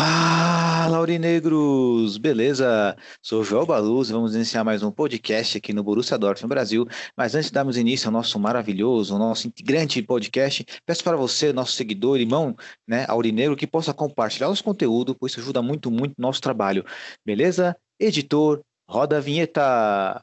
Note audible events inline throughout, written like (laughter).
Fala, Aurinegros! Beleza? Sou Joel Baluz e vamos iniciar mais um podcast aqui no Borussia Dortmund Brasil. Mas antes de darmos início ao nosso maravilhoso, nosso integrante podcast, peço para você, nosso seguidor, irmão, né, Aurinegro, que possa compartilhar nosso conteúdo, pois isso ajuda muito, muito o nosso trabalho. Beleza? Editor, roda a vinheta!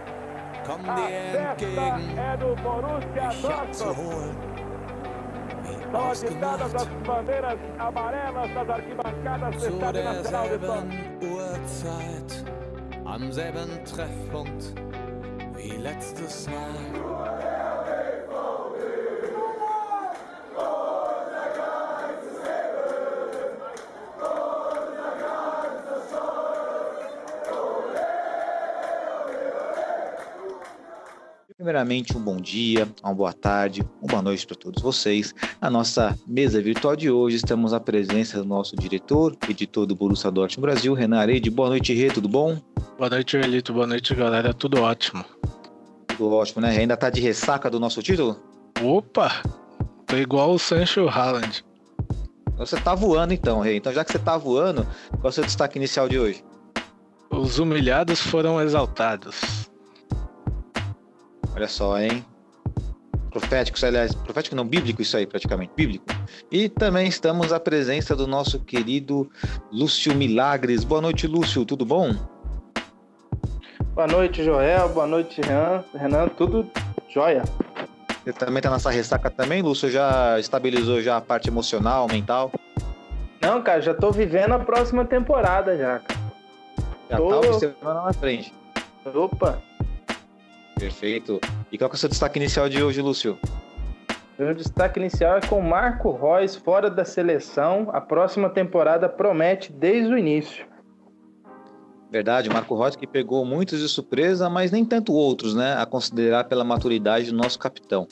Komm dir entgegen. Ich hab zu holen. Wie ausgemacht. Zu derselben Uhrzeit, am selben Treffpunkt wie letztes Mal. Primeiramente, um bom dia, uma boa tarde, uma boa noite para todos vocês. Na nossa mesa virtual de hoje, estamos à presença do nosso diretor, editor do Borussia Dortmund Brasil, Renan Arede. Boa noite, Rê, tudo bom? Boa noite, Elito. Boa noite, galera. Tudo ótimo. Tudo ótimo, né? Ainda tá de ressaca do nosso título? Opa! Tô igual o Sancho Haaland. Você tá voando então, Rei. Então, já que você tá voando, qual é o seu destaque inicial de hoje? Os humilhados foram exaltados. Olha só, hein? Profético, aliás, profético não, bíblico isso aí, praticamente, bíblico. E também estamos à presença do nosso querido Lúcio Milagres. Boa noite, Lúcio, tudo bom? Boa noite, Joel. Boa noite, Renan. Renan, tudo jóia. Você também tá nessa ressaca também, Lúcio? Já estabilizou já a parte emocional, mental? Não, cara, já tô vivendo a próxima temporada já, cara. Já Tô. tá observando na frente. Opa, Perfeito. E qual que é o seu destaque inicial de hoje, Lúcio? meu destaque inicial é com Marco Reus fora da seleção. A próxima temporada promete desde o início. Verdade, Marco Reus que pegou muitos de surpresa, mas nem tanto outros, né? A considerar pela maturidade do nosso capitão.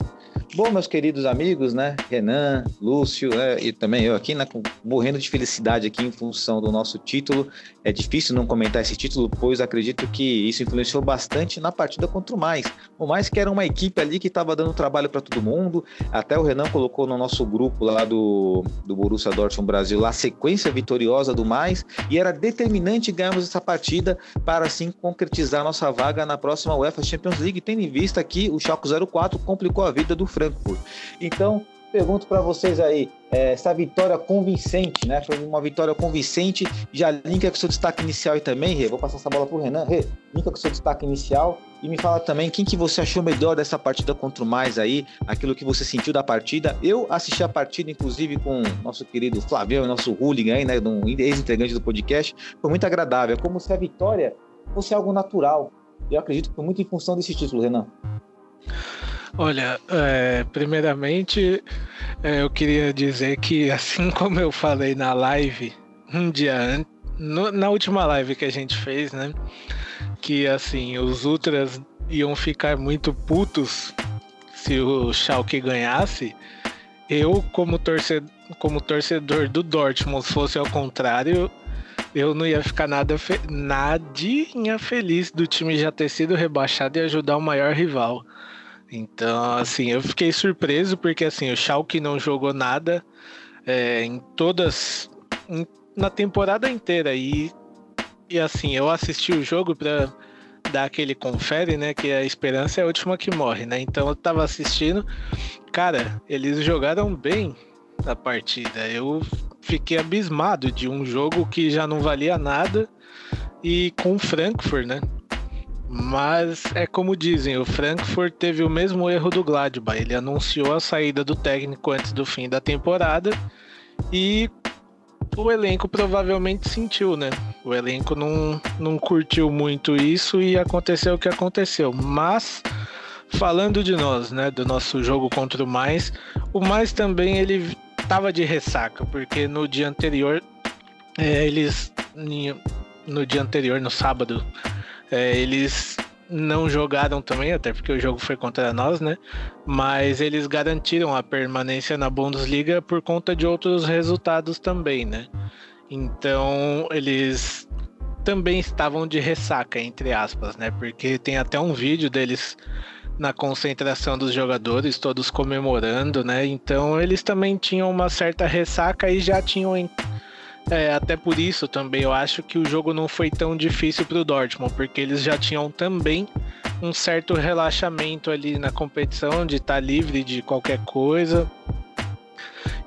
Bom, meus queridos amigos, né? Renan, Lúcio, né? e também eu aqui, né? Morrendo de felicidade aqui em função do nosso título. É difícil não comentar esse título, pois acredito que isso influenciou bastante na partida contra o Mais. O Mais que era uma equipe ali que estava dando trabalho para todo mundo. Até o Renan colocou no nosso grupo lá do, do Borussia Dortmund Brasil a sequência vitoriosa do Mais e era determinante ganharmos essa partida para assim concretizar nossa vaga na próxima UEFA Champions League, tendo em vista que o Schalke 04 complicou a vida do Frankfurt. Então, pergunto para vocês aí, é, essa vitória convincente, né? Foi uma vitória convincente, já linka com o seu destaque inicial aí também, Rê. Vou passar essa bola pro Renan. Rê, linka com o seu destaque inicial e me fala também quem que você achou melhor dessa partida contra o Mais aí, aquilo que você sentiu da partida. Eu assisti a partida, inclusive, com nosso querido Flavião, nosso hooligan aí, né? Um ex-integrante do podcast. Foi muito agradável. É como se a vitória fosse algo natural. Eu acredito que foi muito em função desse título, Renan. Olha, é, primeiramente é, eu queria dizer que assim (laughs) como eu falei na live um dia antes, na última live que a gente fez, né? Que assim, os Ultras iam ficar muito putos se o Schalke ganhasse. Eu, como torcedor, como torcedor do Dortmund, se fosse ao contrário, eu não ia ficar nada fe nadinha feliz do time já ter sido rebaixado e ajudar o maior rival. Então, assim, eu fiquei surpreso porque assim, o Schalke não jogou nada é, em todas em- na temporada inteira e e assim, eu assisti o jogo para dar aquele confere, né, que a esperança é a última que morre, né? Então eu tava assistindo, cara, eles jogaram bem a partida. Eu fiquei abismado de um jogo que já não valia nada e com o Frankfurt, né? Mas é como dizem, o Frankfurt teve o mesmo erro do Gladbach. Ele anunciou a saída do técnico antes do fim da temporada e o elenco provavelmente sentiu, né? O elenco não, não curtiu muito isso e aconteceu o que aconteceu. Mas falando de nós, né, do nosso jogo contra o Mais, o Mais também ele tava de ressaca, porque no dia anterior é, eles no dia anterior, no sábado, é, eles não jogaram também, até porque o jogo foi contra nós, né? Mas eles garantiram a permanência na Bundesliga por conta de outros resultados também, né? Então eles também estavam de ressaca, entre aspas, né? Porque tem até um vídeo deles na concentração dos jogadores, todos comemorando, né? Então eles também tinham uma certa ressaca e já tinham é, até por isso também eu acho que o jogo não foi tão difícil para o Dortmund, porque eles já tinham também um certo relaxamento ali na competição, de estar tá livre de qualquer coisa.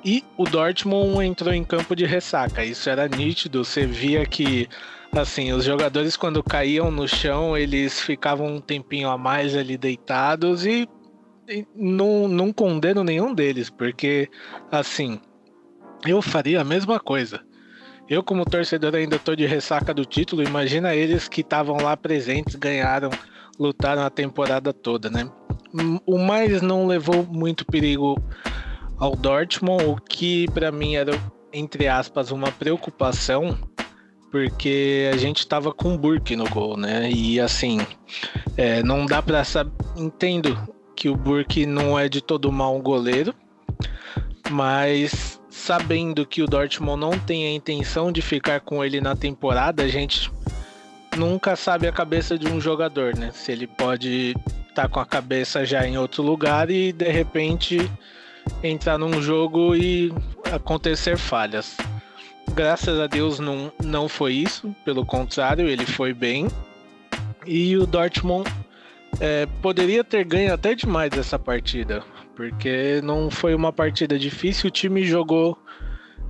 E o Dortmund entrou em campo de ressaca, isso era nítido, você via que assim, os jogadores quando caíam no chão, eles ficavam um tempinho a mais ali deitados e, e não, não condeno nenhum deles, porque assim, eu faria a mesma coisa. Eu, como torcedor, ainda tô de ressaca do título. Imagina eles que estavam lá presentes, ganharam, lutaram a temporada toda, né? O mais não levou muito perigo ao Dortmund, o que para mim era, entre aspas, uma preocupação, porque a gente tava com o Burke no gol, né? E assim, é, não dá para saber. Entendo que o Burke não é de todo mal um goleiro, mas sabendo que o Dortmund não tem a intenção de ficar com ele na temporada, a gente nunca sabe a cabeça de um jogador, né? Se ele pode estar tá com a cabeça já em outro lugar e de repente entrar num jogo e acontecer falhas. Graças a Deus não, não foi isso, pelo contrário, ele foi bem. E o Dortmund é, poderia ter ganho até demais essa partida porque não foi uma partida difícil. O time jogou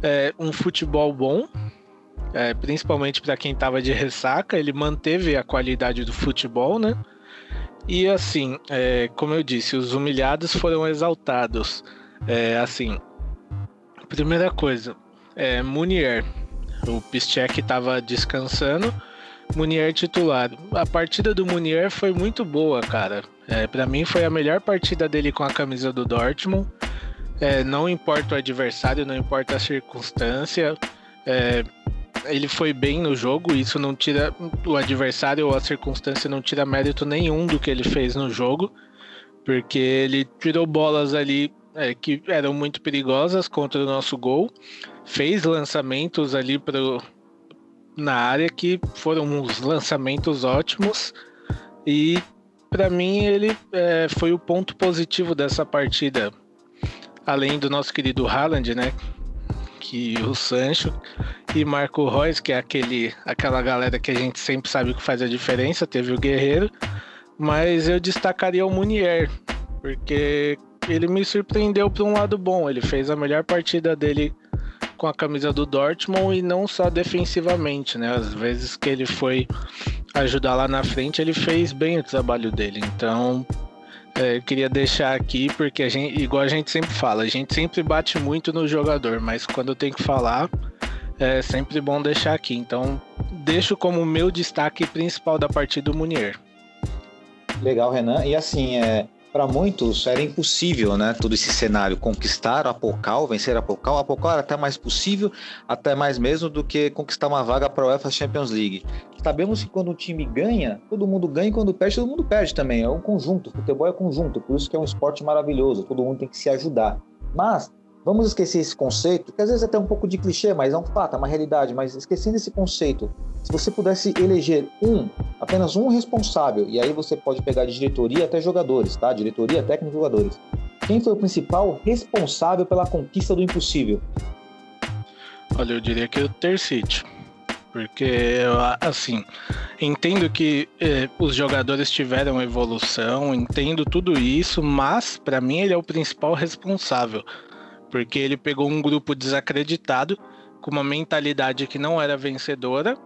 é, um futebol bom, é, principalmente para quem estava de ressaca. Ele manteve a qualidade do futebol, né? E assim, é, como eu disse, os humilhados foram exaltados. É, assim, primeira coisa, é, Munier. O Piszczek estava descansando. Munier titular. A partida do Munier foi muito boa, cara. É, para mim foi a melhor partida dele com a camisa do Dortmund. É, não importa o adversário, não importa a circunstância. É, ele foi bem no jogo, isso não tira o adversário ou a circunstância não tira mérito nenhum do que ele fez no jogo, porque ele tirou bolas ali é, que eram muito perigosas contra o nosso gol, fez lançamentos ali pro, na área que foram uns lançamentos ótimos e para mim ele é, foi o ponto positivo dessa partida. Além do nosso querido Haaland, né? Que o Sancho e Marco Reus, que é aquele, aquela galera que a gente sempre sabe que faz a diferença, teve o Guerreiro, mas eu destacaria o Munier, porque ele me surpreendeu para um lado bom. Ele fez a melhor partida dele com a camisa do Dortmund e não só defensivamente, né? Às vezes que ele foi ajudar lá na frente, ele fez bem o trabalho dele. Então, é, eu queria deixar aqui porque a gente, igual a gente sempre fala, a gente sempre bate muito no jogador, mas quando tem que falar, é sempre bom deixar aqui. Então, deixo como meu destaque principal da partida do Munier. Legal, Renan. E assim, é, para muitos era impossível, né? Todo esse cenário, conquistar a vencer a Pocal. A era até mais possível, até mais mesmo do que conquistar uma vaga para a UEFA Champions League. Sabemos que quando um time ganha, todo mundo ganha e quando perde, todo mundo perde também. É um conjunto, futebol é conjunto, por isso que é um esporte maravilhoso, todo mundo tem que se ajudar. Mas Vamos esquecer esse conceito, que às vezes é até um pouco de clichê, mas é um fato, é uma realidade. Mas esquecendo esse conceito, se você pudesse eleger um, apenas um responsável, e aí você pode pegar de diretoria até jogadores, tá? Diretoria, técnico jogadores. Quem foi o principal responsável pela conquista do impossível? Olha, eu diria que é o Tercite. Porque, assim, entendo que eh, os jogadores tiveram evolução, entendo tudo isso, mas para mim ele é o principal responsável porque ele pegou um grupo desacreditado, com uma mentalidade que não era vencedora,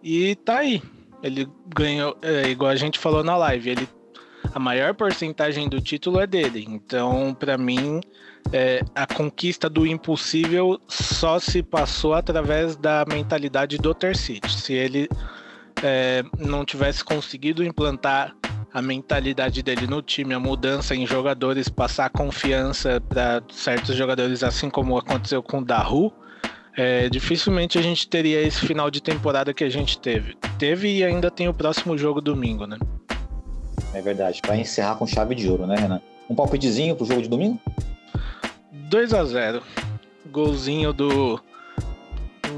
e tá aí. Ele ganhou, é, igual a gente falou na live, ele a maior porcentagem do título é dele. Então, para mim, é, a conquista do impossível só se passou através da mentalidade do Tercite. Se ele é, não tivesse conseguido implantar a mentalidade dele no time, a mudança em jogadores, passar confiança para certos jogadores, assim como aconteceu com o Daru, é, dificilmente a gente teria esse final de temporada que a gente teve. Teve e ainda tem o próximo jogo domingo, né? É verdade, para encerrar com chave de ouro, né, Renan? Um palpitezinho pro jogo de domingo? 2 a 0 Golzinho do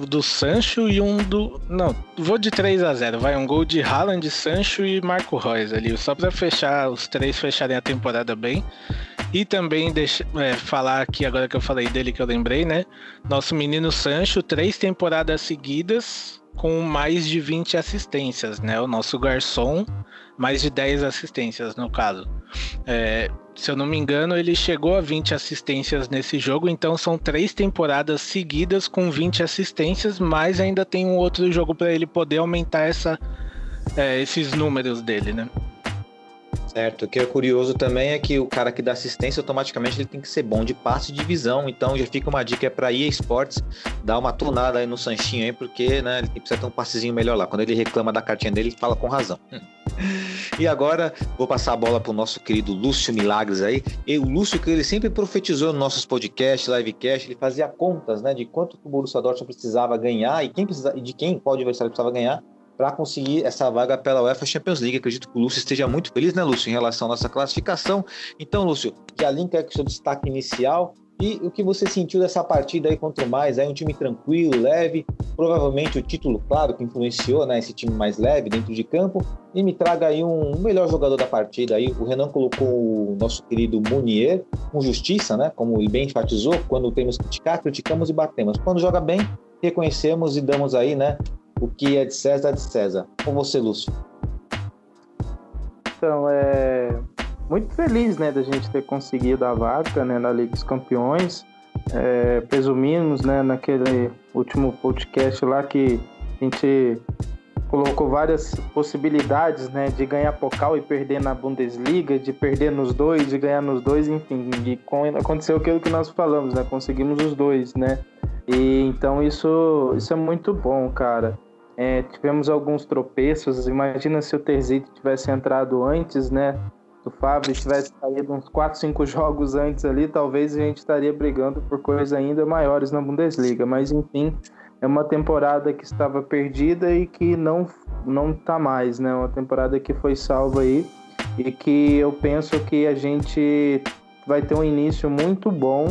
do Sancho e um do. Não, vou de 3 a 0 Vai um gol de Haaland, Sancho e Marco Reus ali. Só para fechar, os três fecharem a temporada bem. E também deixa, é, falar aqui, agora que eu falei dele, que eu lembrei, né? Nosso menino Sancho, três temporadas seguidas com mais de 20 assistências, né? O nosso garçom, mais de 10 assistências no caso. É, se eu não me engano, ele chegou a 20 assistências nesse jogo, então são três temporadas seguidas com 20 assistências, mas ainda tem um outro jogo para ele poder aumentar essa, é, esses números dele, né? Certo. O que é curioso também é que o cara que dá assistência, automaticamente ele tem que ser bom de passe de visão. Então já fica uma dica para EA Sports dar uma tunada aí no Sanchinho aí, porque né, ele precisa ter um passezinho melhor lá. Quando ele reclama da cartinha dele, ele fala com razão. (laughs) E agora vou passar a bola para o nosso querido Lúcio Milagres aí. E o Lúcio, que ele sempre profetizou nos nossos podcasts, livecast, ele fazia contas né, de quanto o Borussia Dortmund precisava ganhar e, quem precisa, e de quem qual adversário precisava ganhar para conseguir essa vaga pela UEFA Champions League. Acredito que o Lúcio esteja muito feliz, né, Lúcio, em relação à nossa classificação. Então, Lúcio, já linka com o seu destaque inicial e o que você sentiu dessa partida aí contra o Mais? É um time tranquilo, leve, provavelmente o título, claro, que influenciou, né, esse time mais leve dentro de campo. E me traga aí um, melhor jogador da partida aí. O Renan colocou o nosso querido Munier, com justiça, né, como ele bem enfatizou, quando temos que criticar, criticamos e batemos. Quando joga bem, reconhecemos e damos aí, né, o que é de César é de César. Com você, Lúcio. Então, é muito feliz, né, da gente ter conseguido a vaga, né, na Liga dos Campeões. É, presumimos, né, naquele último podcast lá que a gente colocou várias possibilidades, né, de ganhar Pocal e perder na Bundesliga, de perder nos dois, de ganhar nos dois, enfim, e com, aconteceu aquilo que nós falamos, né, conseguimos os dois, né, e então isso, isso é muito bom, cara. É, tivemos alguns tropeços. Imagina se o Terzic tivesse entrado antes, né? O Fábio tivesse saído uns 4, 5 (laughs) jogos antes ali, talvez a gente estaria brigando por coisas ainda maiores na Bundesliga. Mas enfim, é uma temporada que estava perdida e que não não tá mais, né? Uma temporada que foi salva aí e que eu penso que a gente vai ter um início muito bom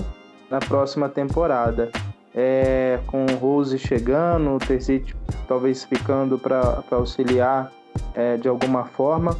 na próxima temporada é, com o Rose chegando, o Terzic talvez ficando para auxiliar é, de alguma forma.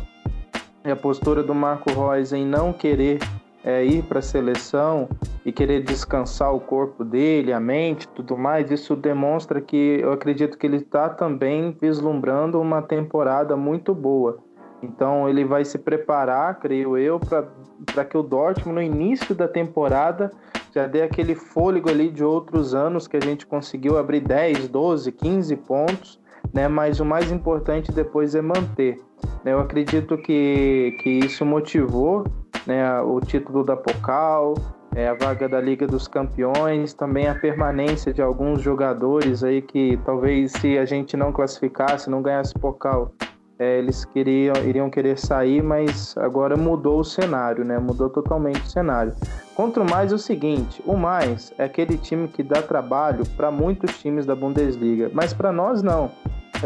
E a postura do Marco Reus em não querer é, ir para a seleção e querer descansar o corpo dele, a mente, tudo mais, isso demonstra que eu acredito que ele está também vislumbrando uma temporada muito boa. Então ele vai se preparar, creio eu, para que o Dortmund no início da temporada já dê aquele fôlego ali de outros anos que a gente conseguiu abrir 10, 12, 15 pontos, né? Mas o mais importante depois é manter. Eu acredito que, que isso motivou né, o título da Pocal, é, a vaga da Liga dos Campeões, também a permanência de alguns jogadores aí que talvez se a gente não classificasse, não ganhasse Pocal, é, eles queriam, iriam querer sair, mas agora mudou o cenário, né? Mudou totalmente o cenário. Contra o mais é o seguinte, o mais é aquele time que dá trabalho para muitos times da Bundesliga, mas para nós não.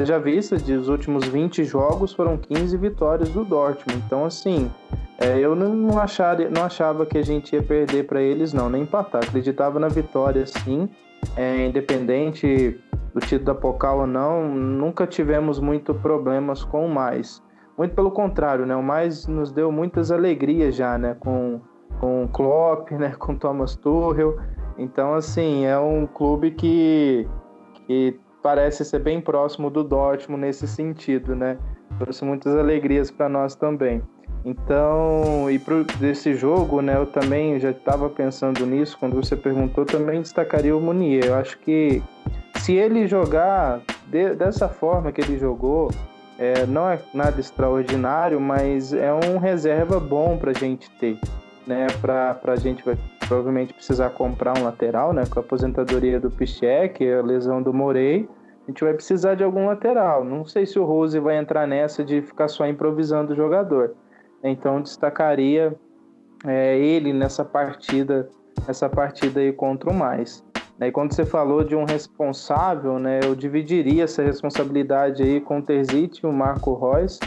Já vista dos últimos 20 jogos foram 15 vitórias do Dortmund. Então assim, é, eu não, achava, não achava que a gente ia perder para eles não, nem empatar. Acreditava na vitória sim, é, independente do título da Pocal ou não, nunca tivemos muito problemas com o mais. Muito pelo contrário, né? O mais nos deu muitas alegrias já, né? Com, com o Klopp, né? Com Thomas Tuchel. Então, assim, é um clube que, que parece ser bem próximo do Dortmund nesse sentido, né? Trouxe muitas alegrias para nós também. Então, e para desse jogo, né, eu também já estava pensando nisso, quando você perguntou, também destacaria o Munier. Eu acho que se ele jogar de, dessa forma que ele jogou, é, não é nada extraordinário, mas é um reserva bom para a gente ter. Né, para a gente vai provavelmente precisar comprar um lateral, né, com a aposentadoria do Pichek, a lesão do Morei, a gente vai precisar de algum lateral. Não sei se o Rose vai entrar nessa de ficar só improvisando o jogador. Então destacaria é, ele nessa partida, essa partida aí contra o mais. E quando você falou de um responsável, né, eu dividiria essa responsabilidade aí com o Terzic e o Marco Reus.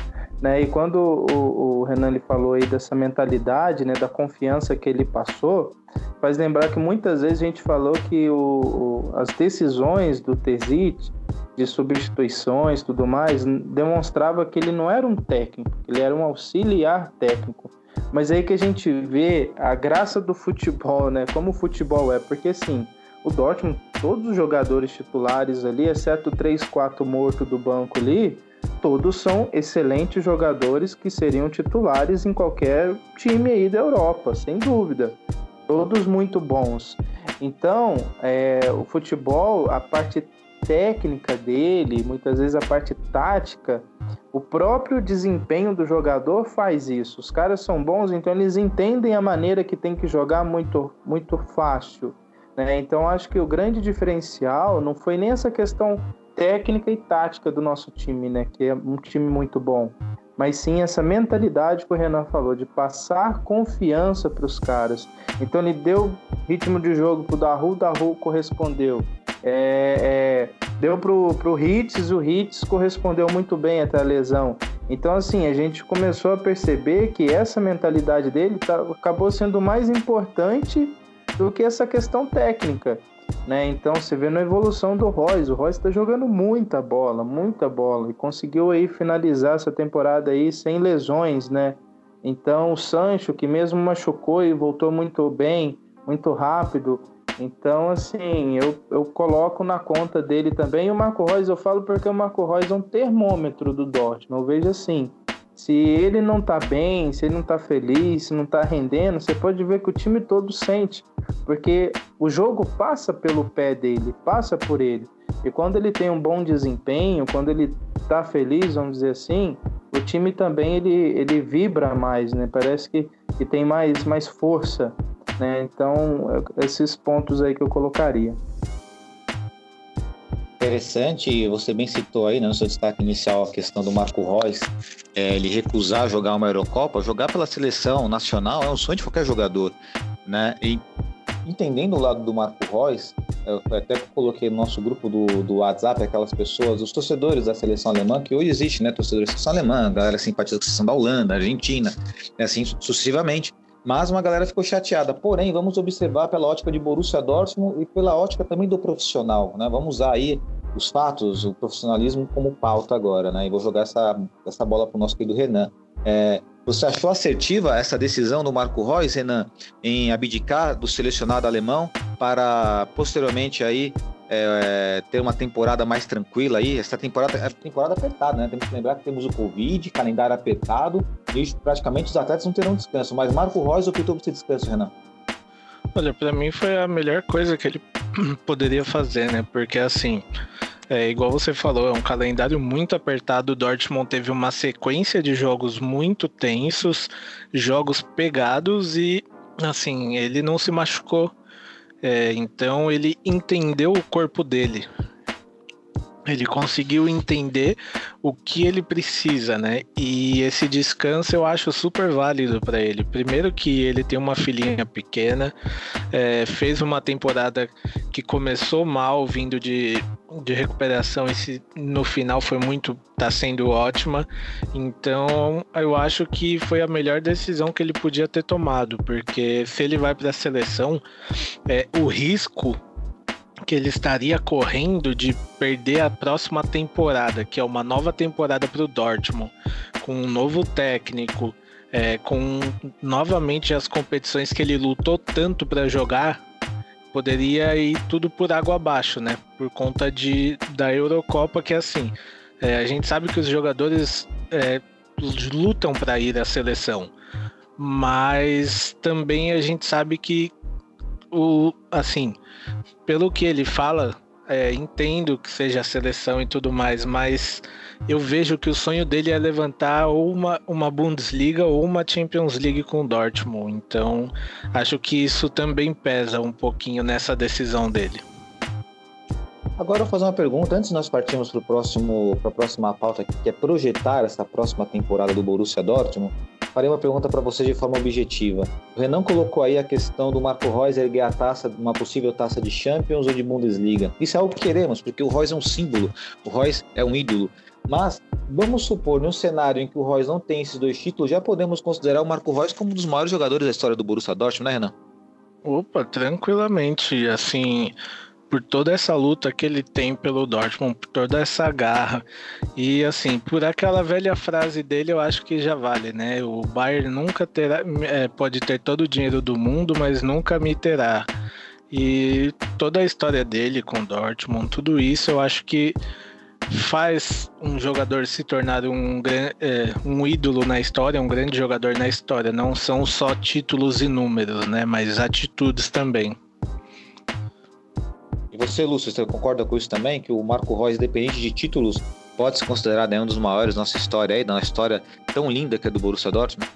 Né? E quando o, o Renan lhe falou aí dessa mentalidade, né, da confiança que ele passou, faz lembrar que muitas vezes a gente falou que o, o as decisões do Terzic de substituições tudo mais demonstrava que ele não era um técnico, ele era um auxiliar técnico. Mas aí que a gente vê a graça do futebol, né? Como o futebol é, porque assim, o Dortmund, todos os jogadores titulares ali, exceto 3, 4 mortos do banco ali, todos são excelentes jogadores que seriam titulares em qualquer time aí da Europa, sem dúvida. Todos muito bons. Então, é, o futebol, a parte técnica dele, muitas vezes a parte tática, o próprio desempenho do jogador faz isso. Os caras são bons, então eles entendem a maneira que tem que jogar muito, muito fácil. Né? Então acho que o grande diferencial não foi nem essa questão técnica e tática do nosso time, né? Que é um time muito bom. Mas sim essa mentalidade que o Renan falou, de passar confiança para os caras. Então ele deu ritmo de jogo para o Daru, Daru correspondeu. É, é, deu pro, pro Hits, o Hits correspondeu muito bem até a lesão. Então, assim, a gente começou a perceber que essa mentalidade dele tá, acabou sendo mais importante do que essa questão técnica. Né? Então você vê na evolução do Royce, o Royce está jogando muita bola, muita bola e conseguiu aí finalizar essa temporada aí sem lesões, né? Então o Sancho que mesmo machucou e voltou muito bem, muito rápido. Então assim eu, eu coloco na conta dele também e o Marco Reus eu falo porque o Marco Reus é um termômetro do Dortmund. Eu vejo assim, se ele não tá bem, se ele não tá feliz, se não tá rendendo, você pode ver que o time todo sente, porque o jogo passa pelo pé dele, passa por ele. E quando ele tem um bom desempenho, quando ele tá feliz, vamos dizer assim, o time também ele, ele vibra mais, né? Parece que, que tem mais, mais força, né? Então, esses pontos aí que eu colocaria. Interessante, você bem citou aí né, no seu destaque inicial a questão do Marco Reus, é, ele recusar jogar uma Eurocopa, jogar pela seleção nacional é um sonho de qualquer jogador, né? E entendendo o lado do Marco Reus, eu até coloquei no nosso grupo do, do WhatsApp aquelas pessoas, os torcedores da seleção alemã, que hoje existe, né? Torcedores da seleção alemã, galera simpatiza com a seleção da Holanda, Argentina, assim sucessivamente. Mas uma galera ficou chateada. Porém, vamos observar pela ótica de Borussia Dortmund e pela ótica também do profissional, né? Vamos usar aí os fatos, o profissionalismo como pauta agora, né? E vou jogar essa, essa bola para o nosso querido Renan. É, você achou assertiva essa decisão do Marco Reus, Renan, em abdicar do selecionado alemão para posteriormente aí é, ter uma temporada mais tranquila aí? Essa temporada é temporada apertada, né? Temos que lembrar que temos o Covid, calendário apertado e praticamente os atletas não terão descanso. Mas Marco Reus optou por esse descanso, Renan. Olha, para mim foi a melhor coisa que ele (clears throat) poderia fazer, né? Porque assim, é, igual você falou, é um calendário muito apertado. O Dortmund teve uma sequência de jogos muito tensos, jogos pegados e, assim, ele não se machucou. É, então ele entendeu o corpo dele. Ele conseguiu entender o que ele precisa, né? E esse descanso eu acho super válido para ele. Primeiro que ele tem uma filhinha pequena, é, fez uma temporada que começou mal, vindo de, de recuperação, e no final foi muito, tá sendo ótima. Então eu acho que foi a melhor decisão que ele podia ter tomado, porque se ele vai para a seleção, é, o risco que ele estaria correndo de perder a próxima temporada, que é uma nova temporada para o Dortmund, com um novo técnico, é, com novamente as competições que ele lutou tanto para jogar, poderia ir tudo por água abaixo, né? Por conta de, da Eurocopa, que é assim, é, a gente sabe que os jogadores é, lutam para ir à seleção, mas também a gente sabe que o assim pelo que ele fala, é, entendo que seja a seleção e tudo mais, mas eu vejo que o sonho dele é levantar ou uma, uma Bundesliga ou uma Champions League com o Dortmund. Então, acho que isso também pesa um pouquinho nessa decisão dele. Agora eu vou fazer uma pergunta antes de nós partirmos para a próxima pauta, que é projetar essa próxima temporada do Borussia Dortmund. farei uma pergunta para você de forma objetiva. O Renan colocou aí a questão do Marco Reus erguer a taça, uma possível taça de Champions ou de Bundesliga. Isso é algo que queremos, porque o Reus é um símbolo, o Reus é um ídolo. Mas vamos supor, num cenário em que o Reus não tem esses dois títulos, já podemos considerar o Marco Reus como um dos maiores jogadores da história do Borussia Dortmund, né, Renan? Opa, tranquilamente. Assim, por toda essa luta que ele tem pelo Dortmund, por toda essa garra. E assim, por aquela velha frase dele, eu acho que já vale, né? O Bayern nunca terá, é, pode ter todo o dinheiro do mundo, mas nunca me terá. E toda a história dele com o Dortmund, tudo isso, eu acho que faz um jogador se tornar um, é, um ídolo na história, um grande jogador na história. Não são só títulos e números, né? Mas atitudes também. Você, Lúcio, você concorda com isso também? Que o Marco Reus, independente de títulos, pode se considerar né, um dos maiores da nossa história aí, da nossa história tão linda que é do Borussia Dortmund?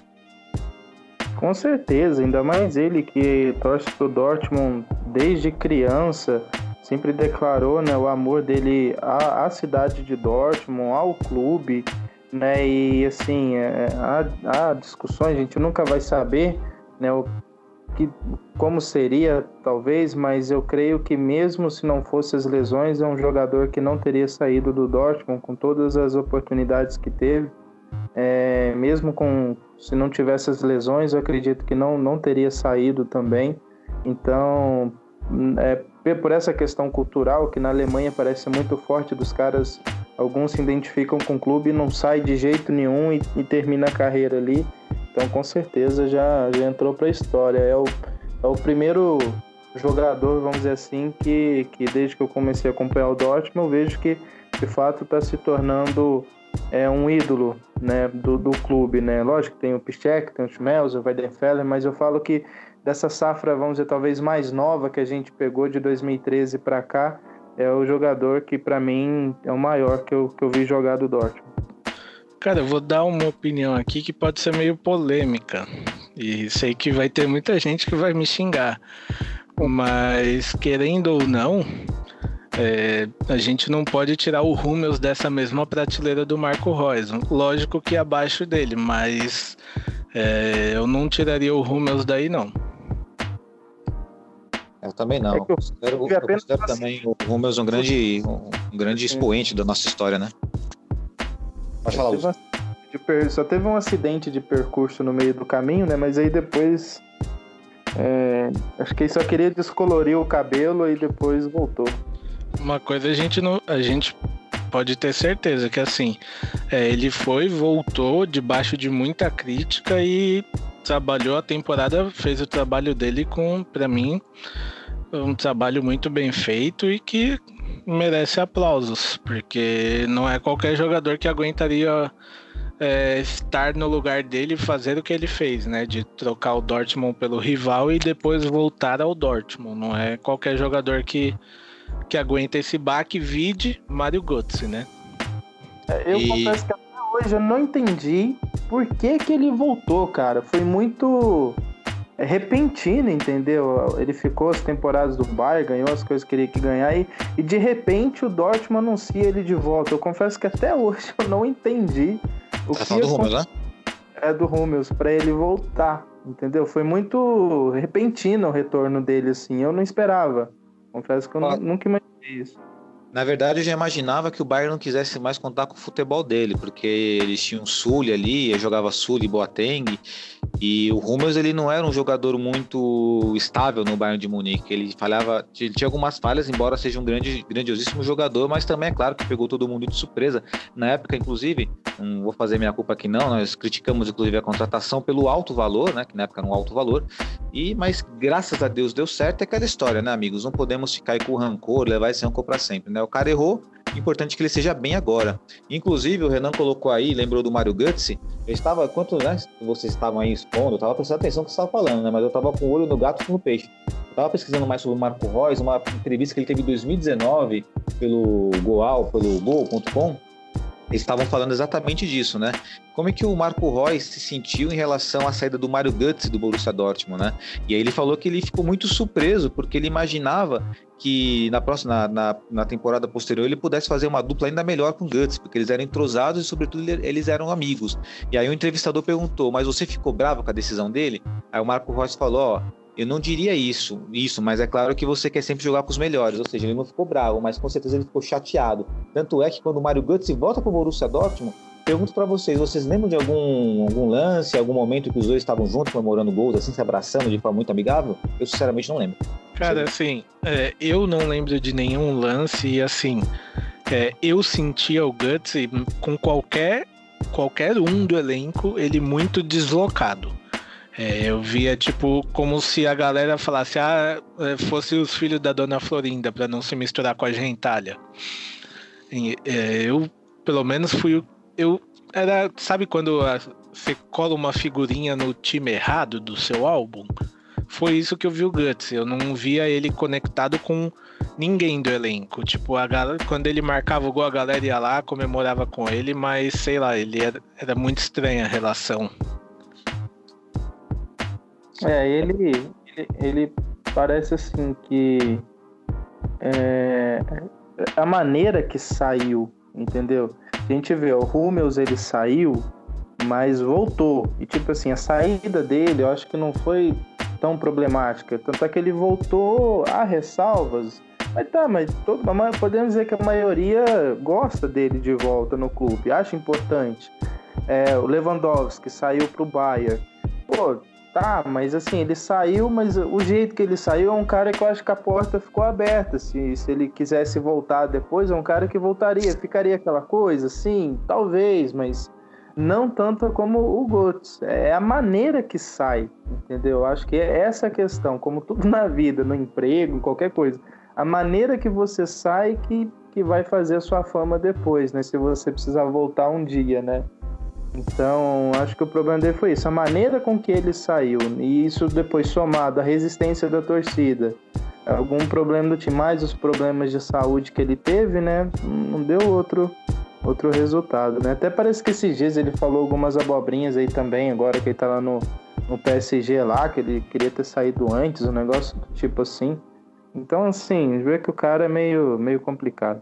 Com certeza, ainda mais ele que torce pro Dortmund desde criança, sempre declarou né, o amor dele à, à cidade de Dortmund, ao clube, né? E assim, é, há, há discussões, a gente nunca vai saber né, o que como seria, talvez, mas eu creio que mesmo se não fosse as lesões, é um jogador que não teria saído do Dortmund com todas as oportunidades que teve. É, mesmo com se não tivesse as lesões, eu acredito que não, não teria saído também. Então, é, por essa questão cultural, que na Alemanha parece muito forte dos caras, alguns se identificam com o clube e não sai de jeito nenhum e, e termina a carreira ali. Então, com certeza, já, já entrou para a história. É o, é o primeiro jogador, vamos dizer assim, que, que desde que eu comecei a acompanhar o Dortmund, eu vejo que, de fato, está se tornando é, um ídolo né, do, do clube. Né? Lógico que tem o Piszczek, tem o Schmelzer, o Weidenfeller, mas eu falo que dessa safra, vamos dizer, talvez mais nova que a gente pegou de 2013 para cá, é o jogador que, para mim, é o maior que eu, que eu vi jogar do Dortmund. Cara, eu vou dar uma opinião aqui que pode ser meio polêmica. E sei que vai ter muita gente que vai me xingar. Mas, querendo ou não, é, a gente não pode tirar o Rummels dessa mesma prateleira do Marco Reus. Lógico que abaixo dele, mas é, eu não tiraria o Rummels daí, não. Eu também não. É eu considero, eu considero também o Rummels um grande, um grande expoente da nossa história, né? Pode falar, Lúcio. Só teve um acidente de percurso no meio do caminho, né? Mas aí depois. É, acho que ele só queria descolorir o cabelo e depois voltou. Uma coisa a gente não. A gente pode ter certeza que assim. É, ele foi, voltou debaixo de muita crítica e trabalhou a temporada, fez o trabalho dele com, para mim, um trabalho muito bem feito e que merece aplausos, porque não é qualquer jogador que aguentaria é, estar no lugar dele e fazer o que ele fez, né? De trocar o Dortmund pelo rival e depois voltar ao Dortmund. Não é qualquer jogador que, que aguenta esse baque, vide Mário Götze, né? É, eu e... confesso que até hoje eu não entendi por que, que ele voltou, cara. Foi muito é repentino, entendeu? Ele ficou as temporadas do Bayern, ganhou as coisas que queria que ganhar e, e de repente o Dortmund anuncia ele de volta. Eu confesso que até (laughs) hoje eu não entendi o tá que do Hummels, né? É do Hummels, para ele voltar, entendeu? Foi muito repentino o retorno dele, assim. Eu não esperava. Confesso que eu ah. nunca imaginei isso. Na verdade, eu já imaginava que o Bayern não quisesse mais contar com o futebol dele, porque eles tinham Sully ali, jogava Sully Boateng, e o Hummels ele não era um jogador muito estável no Bayern de Munique. Ele falhava, ele tinha algumas falhas, embora seja um grande, grandiosíssimo jogador, mas também é claro que pegou todo mundo de surpresa. Na época, inclusive, não vou fazer minha culpa aqui não, nós criticamos inclusive a contratação pelo alto valor, né, que na época era um alto valor. E mas graças a Deus deu certo é aquela história, né, amigos? Não podemos ficar com rancor, levar esse rancor para sempre, né? O cara errou, importante que ele seja bem agora. Inclusive, o Renan colocou aí, lembrou do Mario Götze. Eu estava, quanto né, vocês estavam aí expondo, eu estava prestando atenção no que você estava falando, né? Mas eu estava com o olho no gato e no peixe. Eu estava pesquisando mais sobre o Marco Reus, uma entrevista que ele teve em 2019 pelo Goal, pelo Gol.com. estavam falando exatamente disso, né? Como é que o Marco Reus se sentiu em relação à saída do Mario Götze do Borussia Dortmund, né? E aí ele falou que ele ficou muito surpreso, porque ele imaginava que na próxima na, na, temporada posterior ele pudesse fazer uma dupla ainda melhor com o Götze, porque eles eram entrosados e sobretudo eles eram amigos. E aí o entrevistador perguntou: "Mas você ficou bravo com a decisão dele?" Aí o Marco Reus falou: "Ó, eu não diria isso, isso, mas é claro que você quer sempre jogar com os melhores. Ou seja, ele não ficou bravo, mas com certeza ele ficou chateado. Tanto é que quando o Mario Götze volta para o Borussia Dortmund, pergunto para vocês, vocês lembram de algum, algum lance, algum momento que os dois estavam juntos comemorando gols, assim, se abraçando de forma muito amigável? Eu sinceramente não lembro. Cara, assim, é, eu não lembro de nenhum lance e assim, é, eu sentia o Guts com qualquer qualquer um do elenco ele muito deslocado. É, eu via, tipo, como se a galera falasse, ah, é, fosse os filhos da dona Florinda, para não se misturar com a gentalha. E, é, eu, pelo menos, fui. Eu era. Sabe quando você cola uma figurinha no time errado do seu álbum? Foi isso que eu vi o Guts. Eu não via ele conectado com ninguém do elenco. Tipo, a galera, quando ele marcava o gol, a galera ia lá, comemorava com ele, mas sei lá, ele era, era muito estranha a relação. É, ele, ele, ele parece assim que é, a maneira que saiu, entendeu? A gente vê, o Rummels ele saiu, mas voltou. E tipo assim, a saída dele eu acho que não foi tão problemática. Tanto é que ele voltou a ressalvas. Mas tá, mas todo, podemos dizer que a maioria gosta dele de volta no clube, acha importante. É, o Lewandowski saiu pro Bayern. Pô, Tá, mas assim, ele saiu, mas o jeito que ele saiu é um cara que eu acho que a porta ficou aberta. Se, se ele quisesse voltar depois, é um cara que voltaria. Ficaria aquela coisa, sim, talvez, mas não tanto como o Götze. É a maneira que sai, entendeu? Eu acho que é essa a questão, como tudo (laughs) na vida, no emprego, em qualquer coisa. A maneira que você sai que, que vai fazer a sua fama depois, né? Se você precisar voltar um dia, né? Então, acho que o problema dele foi isso, a maneira com que ele saiu, e isso depois somado à resistência da torcida, algum problema do time, mais os problemas de saúde que ele teve, né? Não deu outro outro resultado, né? Até parece que esses dias ele falou algumas abobrinhas aí também, agora que ele tá lá no, no PSG lá, que ele queria ter saído antes, um negócio tipo assim. Então, assim, vê que o cara é meio, meio complicado.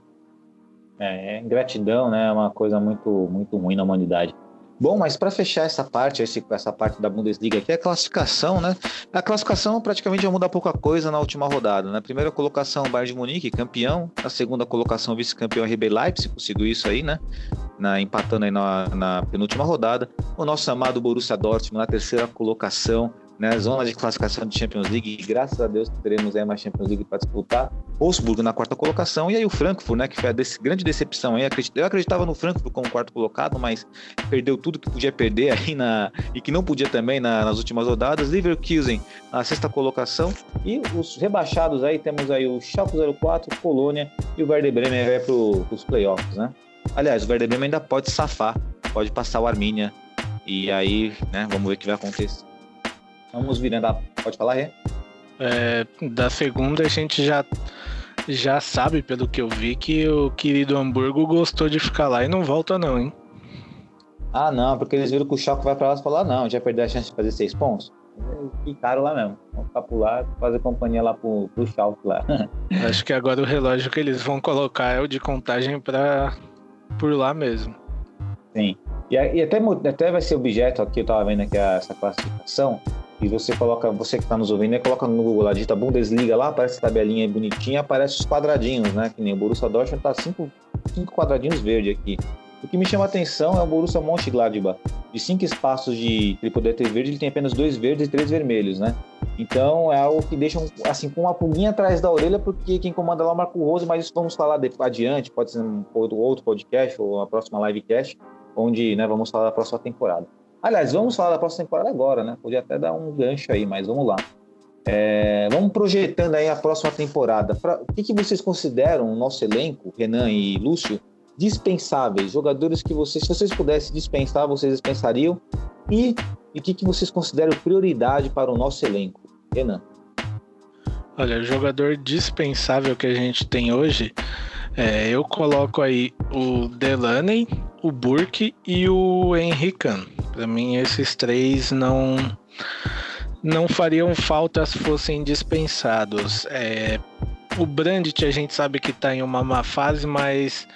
É ingratidão, né? É uma coisa muito, muito ruim na humanidade. Bom, mas para fechar essa parte, essa parte da Bundesliga aqui, é a classificação, né? A classificação praticamente já muda pouca coisa na última rodada, né? Primeira colocação, Bayern de Munique, campeão. A segunda colocação, vice-campeão, RB Leipzig, conseguiu isso aí, né? Na, empatando aí na, na penúltima rodada. O nosso amado Borussia Dortmund na terceira colocação né, zona de classificação de Champions League, e graças a Deus teremos aí mais Champions League para disputar. Wolfsburg na quarta colocação, e aí o Frankfurt, né, que foi a desse, grande decepção aí. Eu acreditava no Frankfurt como quarto colocado, mas perdeu tudo que podia perder aí na, e que não podia também na, nas últimas rodadas. Leverkusen na sexta colocação, e os rebaixados aí temos aí o Schalke 04, Colônia e o Werder Bremen vai para os playoffs, né? Aliás, o Werder Bremen ainda pode safar, pode passar o Arminia, e aí, né, vamos ver o que vai acontecer. Vamos virando a. Pode falar, Rê? É, da segunda a gente já, já sabe, pelo que eu vi, que o querido Hamburgo gostou de ficar lá e não volta, não, hein? Ah, não, porque eles viram que o Choque vai pra lá e falaram: ah, não, já perdeu a chance de fazer seis pontos. Ficaram lá mesmo. Vamos ficar por lá, fazer companhia lá pro, pro Schalke lá. (laughs) Acho que agora o relógio que eles vão colocar é o de contagem pra, por lá mesmo. Sim. E, e até, até vai ser objeto aqui, eu tava vendo aqui essa classificação e você coloca, você que está nos ouvindo, coloca no Google lá, digita Bundesliga lá, aparece a tabelinha bonitinha, aparece os quadradinhos, né? Que nem o Borussia Dortmund tá cinco, cinco quadradinhos verde aqui. O que me chama a atenção é o Borussia Mönchengladbach. De cinco espaços de ele poder ter verde, ele tem apenas dois verdes e três vermelhos, né? Então é algo que deixa assim com uma pulguinha atrás da orelha, porque quem comanda lá é o Marco Rose, mas isso vamos falar depois, adiante, pode ser um outro podcast ou a próxima livecast, onde né, vamos falar da próxima temporada. Aliás, vamos falar da próxima temporada agora, né? Podia até dar um gancho aí, mas vamos lá. É, vamos projetando aí a próxima temporada. Pra, o que, que vocês consideram o nosso elenco, Renan e Lúcio, dispensáveis? Jogadores que vocês, se vocês pudessem dispensar, vocês dispensariam? E o que, que vocês consideram prioridade para o nosso elenco? Renan. Olha, o jogador dispensável que a gente tem hoje, é, eu coloco aí o Delaney, o Burke e o Henrican. Para mim, esses três não não fariam falta se fossem dispensados. É, o Brandt a gente sabe que está em uma má fase, mas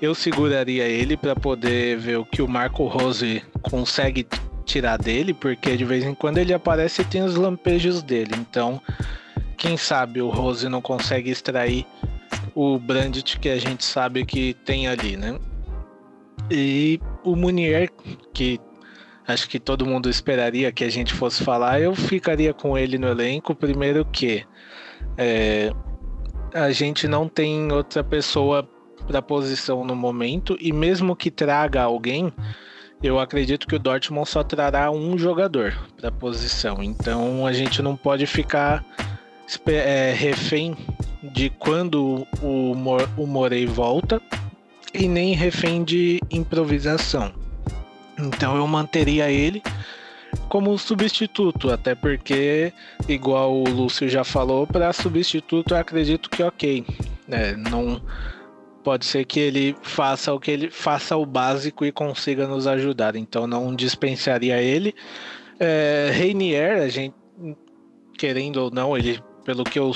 eu seguraria ele para poder ver o que o Marco Rose consegue tirar dele, porque de vez em quando ele aparece e tem os lampejos dele. Então, quem sabe o Rose não consegue extrair o Brandt que a gente sabe que tem ali, né? E o Munier, que acho que todo mundo esperaria que a gente fosse falar, eu ficaria com ele no elenco. Primeiro que é, a gente não tem outra pessoa para posição no momento, e mesmo que traga alguém, eu acredito que o Dortmund só trará um jogador para posição. Então a gente não pode ficar é, refém de quando o, o Morei volta e nem refém de improvisação. Então eu manteria ele como substituto, até porque, igual o Lúcio já falou, para substituto eu acredito que ok. É, não pode ser que ele faça o que ele faça o básico e consiga nos ajudar. Então não dispensaria ele. É, Reinier, a gente querendo ou não, ele pelo que eu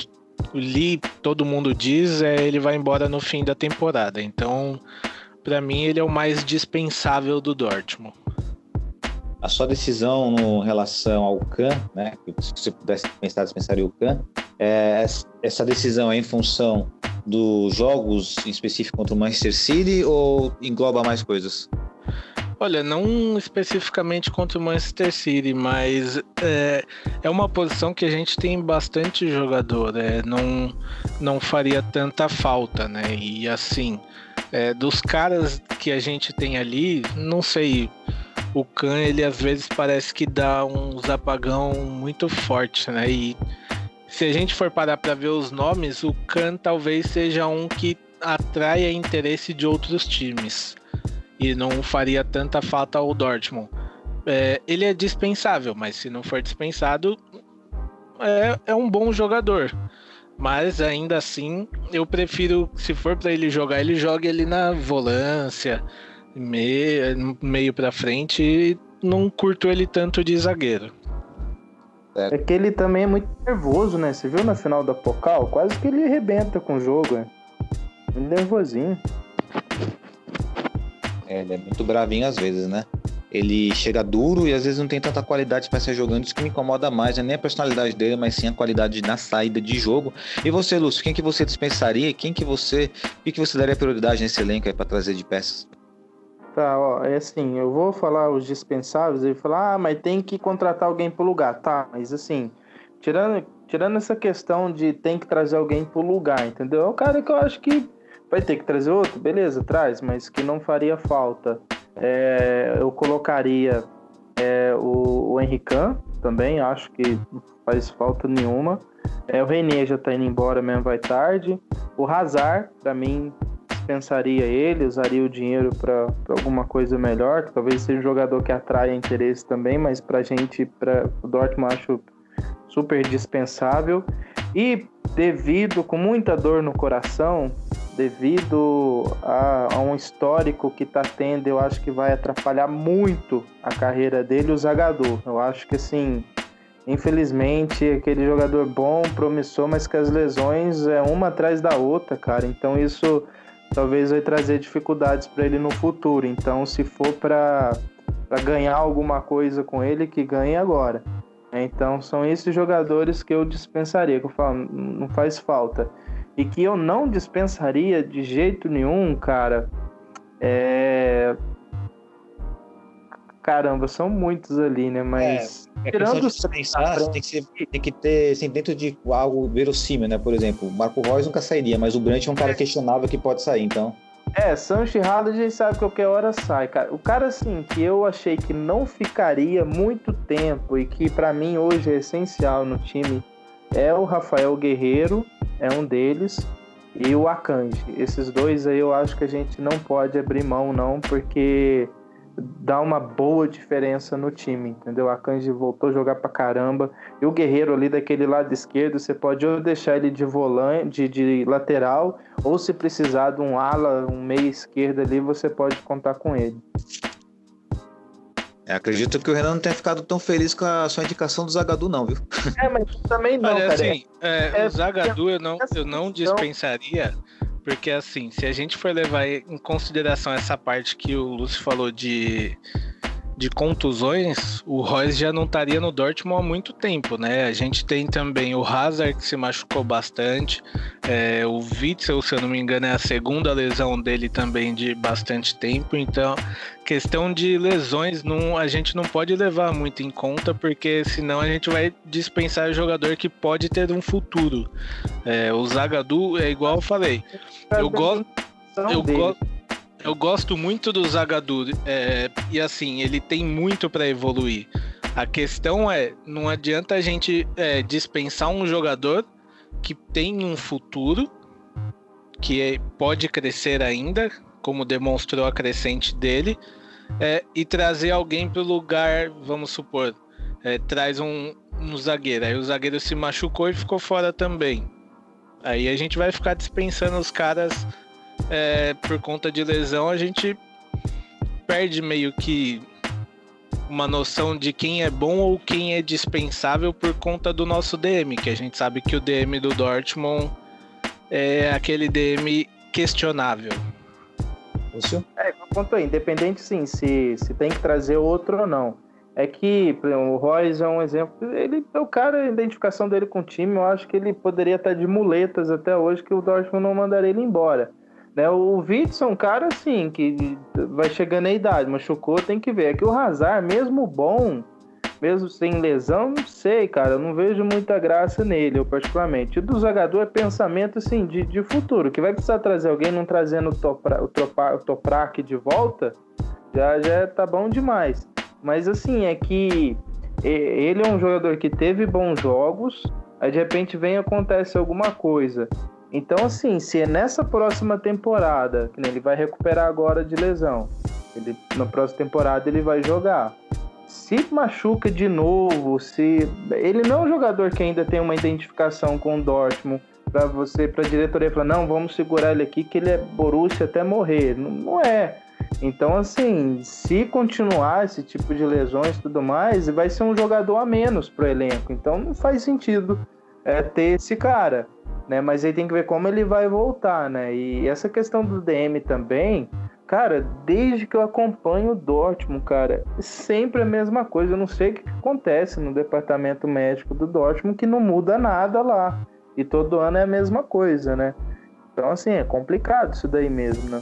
li, todo mundo diz, é ele vai embora no fim da temporada. Então, para mim ele é o mais dispensável do Dortmund a sua decisão no relação ao Can, né? Se você pudesse pensar, dispensaria o Can, é, essa decisão é em função dos jogos em específico contra o Manchester City ou engloba mais coisas? Olha, não especificamente contra o Manchester City, mas é, é uma posição que a gente tem bastante jogador, é, não, não faria tanta falta, né? E assim, é, dos caras que a gente tem ali, não sei, o Khan, ele às vezes parece que dá uns apagão muito forte, né? E se a gente for parar para ver os nomes, o Khan talvez seja um que atraia interesse de outros times e não faria tanta falta ao Dortmund. É, ele é dispensável, mas se não for dispensado, é, é um bom jogador. Mas ainda assim, eu prefiro, se for para ele jogar, ele joga ele na volância, meio, meio pra frente e não curto ele tanto de zagueiro. É que ele também é muito nervoso, né? Você viu na final da Pocal? Quase que ele arrebenta com o jogo, é. Muito nervosinho. É, ele é muito bravinho às vezes, né? Ele chega duro e às vezes não tem tanta qualidade para ser jogando. Isso que me incomoda mais, é nem a personalidade dele, mas sim a qualidade na saída de jogo. E você, Lúcio, quem que você dispensaria? Quem que você, o que você daria prioridade nesse elenco aí para trazer de peças? Tá, ó, é assim, eu vou falar os dispensáveis e falar, ah, mas tem que contratar alguém pro lugar. Tá, mas assim, tirando, tirando essa questão de tem que trazer alguém pro lugar, entendeu? É o cara que eu acho que vai ter que trazer outro, beleza, traz, mas que não faria falta. É, eu colocaria é, o, o Henrican também, acho que não faz falta nenhuma. É, o Renier já tá indo embora mesmo, vai tarde. O Hazard, para mim, dispensaria ele, usaria o dinheiro para alguma coisa melhor, que talvez seja um jogador que atraia interesse também, mas para a gente, para o Dortmund, acho super dispensável. E devido, com muita dor no coração, devido a, a um histórico que está tendo, eu acho que vai atrapalhar muito a carreira dele, o Zagador. Eu acho que assim, infelizmente, aquele jogador bom, promissor, mas que as lesões é uma atrás da outra, cara. Então isso talvez vai trazer dificuldades para ele no futuro. Então, se for para ganhar alguma coisa com ele, que ganhe agora. Então, são esses jogadores que eu dispensaria, que eu falo, não faz falta. E que eu não dispensaria de jeito nenhum, cara, é caramba, são muitos ali, né? Mas é, é tirando os pensar, tem que, ser, tem que ter assim, dentro de algo verossímil, né? Por exemplo, o Marco Reus nunca sairia, mas o Brant é um cara questionável que pode sair, então. É, Sancho e Haaland a gente sabe que qualquer hora sai, cara. O cara, assim, que eu achei que não ficaria muito tempo e que para mim hoje é essencial no time é o Rafael Guerreiro, é um deles, e o Akanji. Esses dois aí eu acho que a gente não pode abrir mão, não, porque dá uma boa diferença no time, entendeu? A Kanji voltou a jogar pra caramba. E o Guerreiro ali daquele lado esquerdo, você pode ou deixar ele de volante, de, de lateral, ou se precisar de um ala, um meia esquerda ali, você pode contar com ele. É, acredito que o Renan não tenha ficado tão feliz com a sua indicação do Zagadu, não, viu? É, mas também não, Olha, cara. assim, é, é- o Zagadu eu não, eu não então- dispensaria, porque assim, se a gente for levar em consideração essa parte que o Lúcio falou de, de contusões, o Royce já não estaria no Dortmund há muito tempo, né? A gente tem também o Hazard que se machucou bastante, é, o Witzel, se eu não me engano, é a segunda lesão dele também de bastante tempo, então questão de lesões não, a gente não pode levar muito em conta, porque senão a gente vai dispensar jogador que pode ter um futuro. É, o Zagadu é igual eu falei. Eu gosto. Eu, dele. Eu gosto muito do Zagadu é, e assim, ele tem muito para evoluir. A questão é, não adianta a gente é, dispensar um jogador que tem um futuro, que é- pode crescer ainda, como demonstrou a crescente dele, é, e trazer alguém para o lugar, vamos supor, é, traz um, um zagueiro, aí o zagueiro se machucou e ficou fora também. Aí a gente vai ficar dispensando os caras é, por conta de lesão, a gente perde meio que uma noção de quem é bom ou quem é dispensável por conta do nosso DM, que a gente sabe que o DM do Dortmund é aquele DM questionável. Lúcio? É, quanto aí, independente sim, se, se tem que trazer outro ou não. É que por exemplo, o Royce é um exemplo. Ele é o cara, a identificação dele com o time, eu acho que ele poderia estar de muletas até hoje, que o Dortmund não mandaria ele embora. Né? O Witson é um cara assim, que vai chegando à idade, machucou, tem que ver. É que o Hazard, mesmo bom, mesmo sem lesão, não sei, cara, eu não vejo muita graça nele, eu particularmente. E do jogador é pensamento assim, de, de futuro, que vai precisar trazer alguém não trazendo o, o, o Toprak de volta, já, já tá bom demais. Mas assim, é que ele é um jogador que teve bons jogos, aí de repente vem acontece alguma coisa. Então, assim, se é nessa próxima temporada, que ele vai recuperar agora de lesão, ele, na próxima temporada ele vai jogar. Se machuca de novo, se ele não é um jogador que ainda tem uma identificação com o Dortmund, para você, para a diretoria falar, não, vamos segurar ele aqui que ele é Borussia até morrer. Não, não é. Então, assim, se continuar esse tipo de lesões e tudo mais, vai ser um jogador a menos pro elenco. Então, não faz sentido é, ter esse cara, né? Mas aí tem que ver como ele vai voltar, né? E essa questão do DM também, cara, desde que eu acompanho o Dortmund, cara, é sempre a mesma coisa. Eu não sei o que acontece no departamento médico do Dortmund que não muda nada lá. E todo ano é a mesma coisa, né? Então, assim, é complicado isso daí mesmo, né?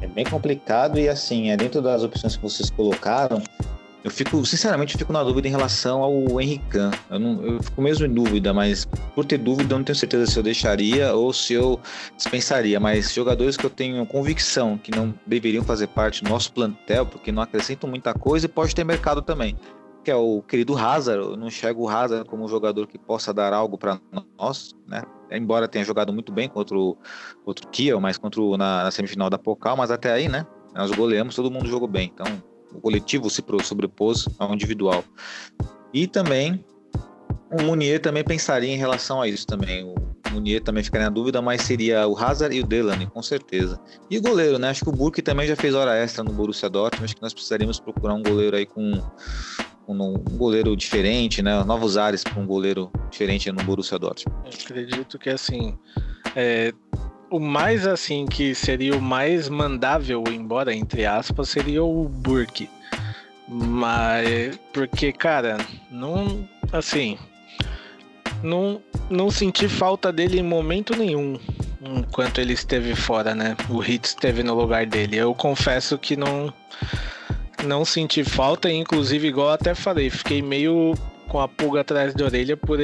É bem complicado e assim, é dentro das opções que vocês colocaram, eu fico, sinceramente, eu fico na dúvida em relação ao Henrique. Eu, não, eu fico mesmo em dúvida, mas por ter dúvida, eu não tenho certeza se eu deixaria ou se eu dispensaria. Mas jogadores que eu tenho convicção que não deveriam fazer parte do nosso plantel, porque não acrescentam muita coisa e pode ter mercado também. Que é o querido Hazard. Eu não enxergo o Hazard como um jogador que possa dar algo para nós, né? Embora tenha jogado muito bem contra o, contra o Kiel, mas contra o, na, na semifinal da Pokal, mas até aí, né? Nós goleamos, todo mundo jogou bem. Então, o coletivo se sobrepôs ao individual. E também o Munier também pensaria em relação a isso também. O Munier também ficaria na dúvida, mas seria o Hazard e o Delaney, com certeza. E o goleiro, né? Acho que o Burke também já fez hora extra no Borussia Dortmund. Acho que nós precisaríamos procurar um goleiro aí com um, um goleiro diferente, né? Novos ares para um goleiro diferente no Borussia Dortmund. Eu acredito que assim, é, o mais assim que seria o mais mandável embora entre aspas seria o Burke. Mas porque, cara, não assim, não não senti falta dele em momento nenhum enquanto ele esteve fora, né? O Hit esteve no lugar dele. Eu confesso que não não senti falta, e inclusive igual até falei, fiquei meio com a pulga atrás da orelha por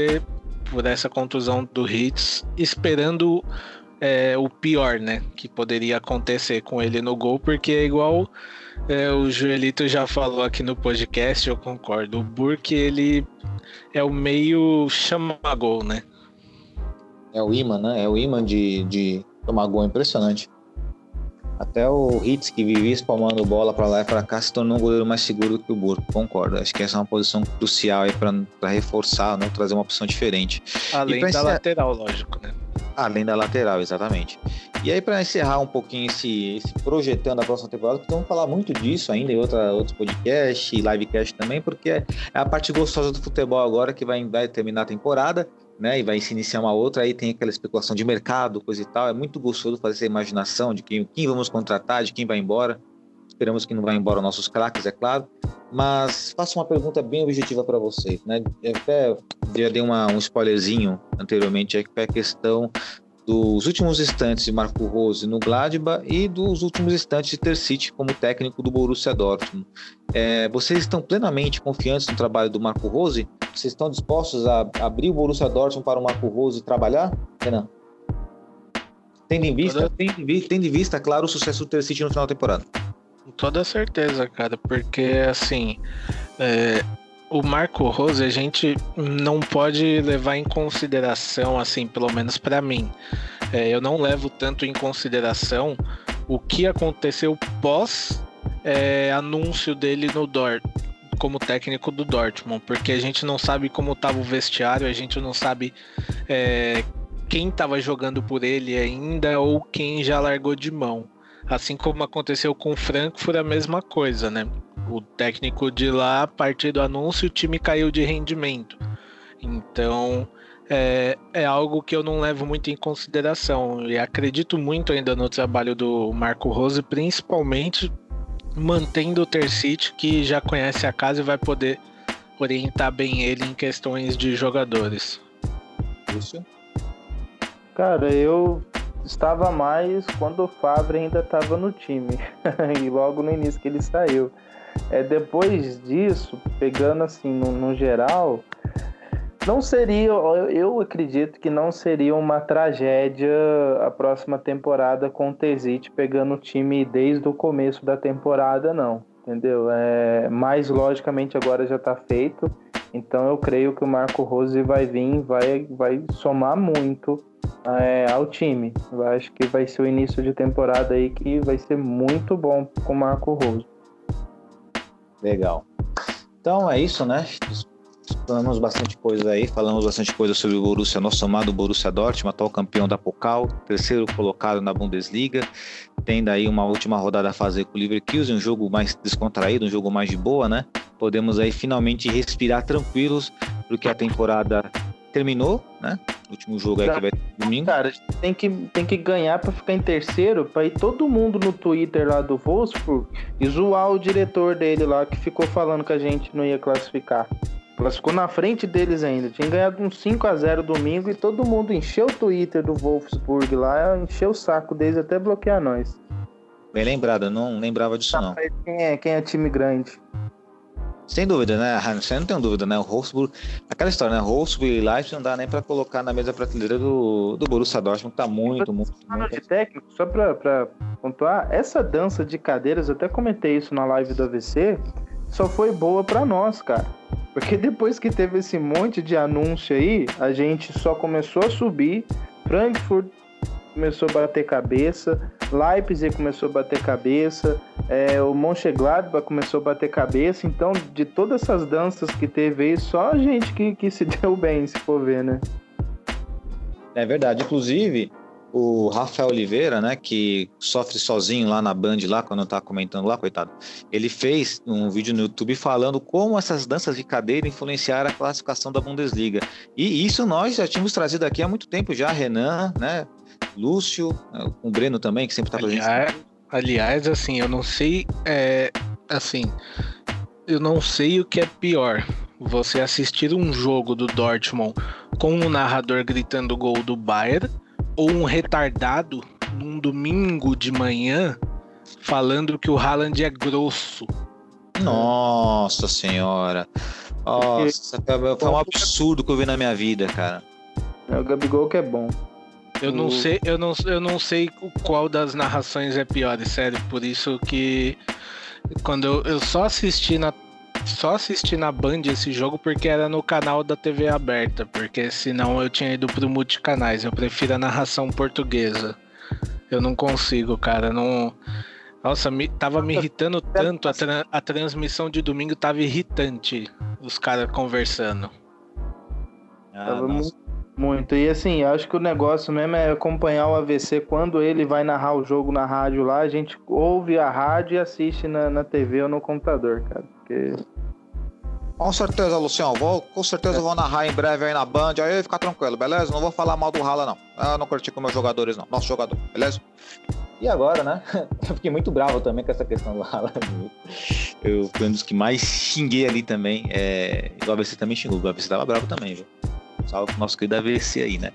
por essa contusão do Hits, esperando é, o pior, né? Que poderia acontecer com ele no gol, porque é igual é, o Joelito já falou aqui no podcast, eu concordo. O Burke, ele é o meio chama-gol, né? É o imã, né? É o imã de, de tomar gol impressionante. Até o Hitz, que vivia espalmando bola para lá e para cá, se tornou um goleiro mais seguro que o Burco. Concordo. Acho que essa é uma posição crucial aí para reforçar, né? trazer uma opção diferente. Além da encerrar... lateral, lógico, né? Além da lateral, exatamente. E aí, para encerrar um pouquinho esse, esse projetando a próxima temporada, porque vamos falar muito disso ainda em outra, outros podcasts e livecast também, porque é a parte gostosa do futebol agora que vai, vai terminar a temporada né, e vai se iniciar uma outra, aí tem aquela especulação de mercado, coisa e tal. É muito gostoso fazer essa imaginação de quem, quem vamos contratar, de quem vai embora. Esperamos que não vá embora nossos craques, é claro. Mas faço uma pergunta bem objetiva para vocês, né? Eu até já dei uma, um spoilerzinho anteriormente, é que é a questão dos últimos instantes de Marco Rose no Gladbach e dos últimos instantes de Ter City como técnico do Borussia Dortmund. É, vocês estão plenamente confiantes no trabalho do Marco Rose? Vocês estão dispostos a abrir o Borussia Dortmund para o Marco Rose trabalhar, Renan? Tendo em vista, tendo em vista, claro, o sucesso do Ter City no final da temporada. Com toda certeza, cara, porque assim, é, o Marco Rose a gente não pode levar em consideração, assim, pelo menos para mim. É, eu não levo tanto em consideração o que aconteceu pós é, anúncio dele no Dort como técnico do Dortmund, porque a gente não sabe como estava o vestiário, a gente não sabe é, quem estava jogando por ele ainda ou quem já largou de mão. Assim como aconteceu com o Frankfurt, a mesma coisa, né? O técnico de lá, a partir do anúncio, o time caiu de rendimento. Então, é, é, algo que eu não levo muito em consideração. E acredito muito ainda no trabalho do Marco Rose, principalmente mantendo o Tercite, que já conhece a casa e vai poder orientar bem ele em questões de jogadores. Isso. Cara, eu estava mais quando o Fábio ainda estava no time (laughs) e logo no início que ele saiu. É, depois disso, pegando assim no, no geral, não seria, eu acredito que não seria uma tragédia a próxima temporada com o Tezit pegando o time desde o começo da temporada, não. Entendeu? É, mas logicamente agora já está feito. Então eu creio que o Marco Rose vai vir, vai, vai somar muito é, ao time. Eu acho que vai ser o início de temporada aí que vai ser muito bom com o Marco Rose. Legal. Então é isso, né? Falamos bastante coisa aí, falamos bastante coisa sobre o Borussia, nosso amado Borussia Dortmund, atual campeão da Pokal, terceiro colocado na Bundesliga, tem daí uma última rodada a fazer com o Leverkusen, um jogo mais descontraído, um jogo mais de boa, né? Podemos aí finalmente respirar tranquilos, porque a temporada terminou, né? O último jogo aí que vai ter domingo. Cara, tem que, tem que ganhar para ficar em terceiro, para ir todo mundo no Twitter lá do Wolfsburg e zoar o diretor dele lá que ficou falando que a gente não ia classificar. Classificou na frente deles ainda. Tinha ganhado um 5 a 0 domingo e todo mundo encheu o Twitter do Wolfsburg lá, encheu o saco deles até bloquear nós. Bem lembrado, não lembrava disso não. Quem é, quem é time grande? Sem dúvida, né? Você não tem dúvida, né? O Wolfsburg, aquela história, né? Wolfsburg e Leipzig não dá nem para colocar na mesa prateleira do, do Borussia Dortmund, que tá muito, muito, muito... de técnico, só para pontuar, essa dança de cadeiras, eu até comentei isso na live do AVC, só foi boa para nós, cara. Porque (laughs) depois que teve esse monte de anúncio aí, a gente só começou a subir. Frankfurt começou a bater cabeça, Leipzig começou a bater cabeça, é, o Mönchengladbach começou a bater cabeça. Então, de todas essas danças que teve aí, só a gente que, que se (laughs) deu bem, se for ver, né? É verdade. Inclusive, o Rafael Oliveira, né, que sofre sozinho lá na Band, lá, quando eu tava comentando lá, coitado, ele fez um vídeo no YouTube falando como essas danças de cadeira influenciaram a classificação da Bundesliga. E isso nós já tínhamos trazido aqui há muito tempo já, Renan, né, Lúcio, né, o Breno também, que sempre tá presente. Aliás, aliás, assim, eu não sei, é, assim, eu não sei o que é pior. Você assistir um jogo do Dortmund com um narrador gritando gol do Bayern ou um retardado num domingo de manhã falando que o Haaland é grosso. Nossa senhora. Nossa, foi um absurdo que eu vi na minha vida, cara. É o Gabigol que é bom. Eu não sei, eu não, eu não sei qual das narrações é pior, sério, por isso que quando eu, eu só assisti na só assisti na Band esse jogo porque era no canal da TV aberta, porque senão eu tinha ido pro multicanais. Eu prefiro a narração portuguesa. Eu não consigo, cara. Não. Nossa, me, tava me irritando tanto. A, tra- a transmissão de domingo tava irritante. Os caras conversando. Ah, Tava nossa. mu- muito. E assim, eu acho que o negócio mesmo é acompanhar o AVC. Quando ele vai narrar o jogo na rádio lá, a gente ouve a rádio e assiste na, na TV ou no computador, cara. Porque Com certeza, Lucião. Vou, com certeza vou narrar em breve aí na Band. Aí fica tranquilo, beleza? Não vou falar mal do Rala, não. Eu não curti com meus jogadores, não. Nosso jogador, beleza? E agora, né? (laughs) Eu fiquei muito bravo também com essa questão do Rala. Eu fui um dos que mais xinguei ali também. É... E o AVC também xingou. O AVC tava bravo também, viu? Salve pro nosso querido AVC aí, né?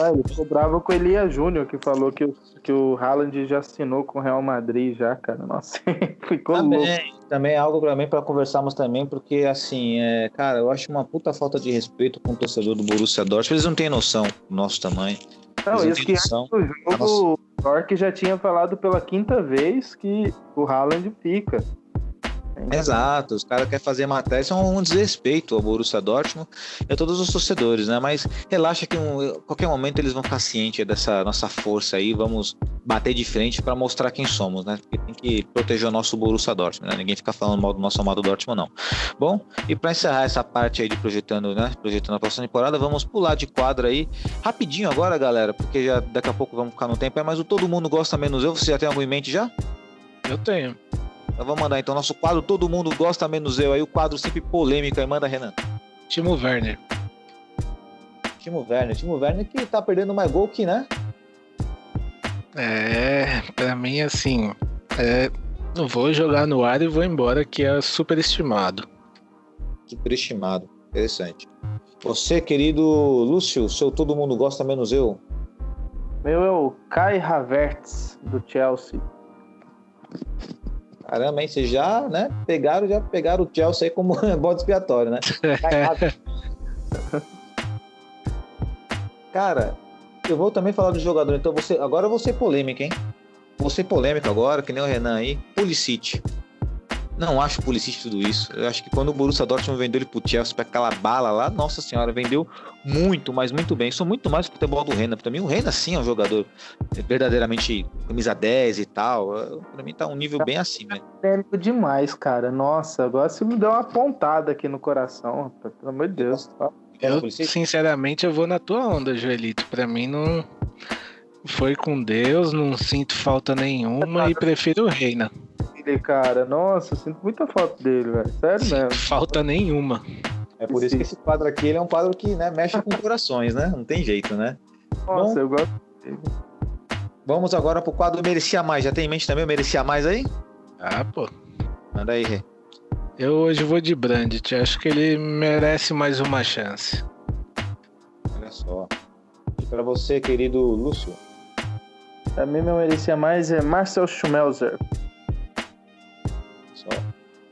ah, ele ficou bravo com o Elia Júnior, que falou que o, que o Haaland já assinou com o Real Madrid já, cara. Nossa, (laughs) ficou louco. Também, também é algo também para conversarmos também, porque assim, é, cara, eu acho uma puta falta de respeito com o torcedor do Borussia Dortmund. Eles não têm noção do nosso tamanho. Não, Eles isso que noção. antes do jogo, o Torque já tinha falado pela quinta vez que o Haaland fica. Exato, os caras querem fazer matéria, isso é um desrespeito ao Borussia Dortmund e a todos os torcedores, né? Mas relaxa que em qualquer momento eles vão ficar cientes dessa nossa força aí, vamos bater de frente para mostrar quem somos, né? Porque tem que proteger o nosso Borussia Dortmund, né? Ninguém fica falando mal do nosso amado Dortmund, não. Bom, e para encerrar essa parte aí de projetando, né? Projetando a próxima temporada, vamos pular de quadro aí rapidinho agora, galera, porque já daqui a pouco vamos ficar no tempo, aí, mas o todo mundo gosta menos eu, você já tem algo em mente já? Eu tenho. Então vamos mandar então nosso quadro Todo Mundo Gosta Menos Eu, aí o quadro sempre polêmico aí, manda Renan. Timo Werner. Timo Werner, Timo Werner que tá perdendo mais gol que, né? É, pra mim, assim. É, eu vou jogar no ar e vou embora, que é superestimado. Superestimado, interessante. Você, querido Lúcio, seu Todo Mundo Gosta Menos Eu. Meu é o Kai Havertz, do Chelsea. Caramba, hein? Vocês já, né? Pegaram, já pegaram o Chelsea aí como (laughs) bode expiatório, né? Cara, eu vou também falar do jogador, então você, agora eu vou ser polêmica, hein? Vou ser polêmico agora, que nem o Renan aí. Pulisic. Não acho Pulisic tudo isso. Eu acho que quando o Borussia Dortmund vendeu ele pro Chelsea pra aquela bala lá, nossa senhora, vendeu muito, mas muito bem. Sou muito mais do futebol do Renan. Pra mim, o Renan sim é um jogador verdadeiramente camisa 10 e tal. Pra mim tá um nível bem acima. Técnico demais, cara. Nossa, agora você me deu uma pontada aqui no coração, rapaz. Pelo amor de Deus. Eu, sinceramente, eu vou na tua onda, Joelito. Pra mim, não. Foi com Deus, não sinto falta nenhuma e prefiro o Reina. Cara, nossa, eu sinto muita falta dele, velho. Sério (laughs) mesmo. Falta nenhuma. É por isso que esse quadro aqui ele é um quadro que né, mexe com corações, né? Não tem jeito, né? Nossa, Bom. eu gosto. Vamos agora pro quadro Merecia Mais. Já tem em mente também o Merecia Mais aí? Ah, pô. Manda aí, Rê. Eu hoje vou de Brandt. Acho que ele merece mais uma chance. Olha só. E pra você, querido Lúcio? Pra mim, meu merecia mais é Marcel Schmelzer.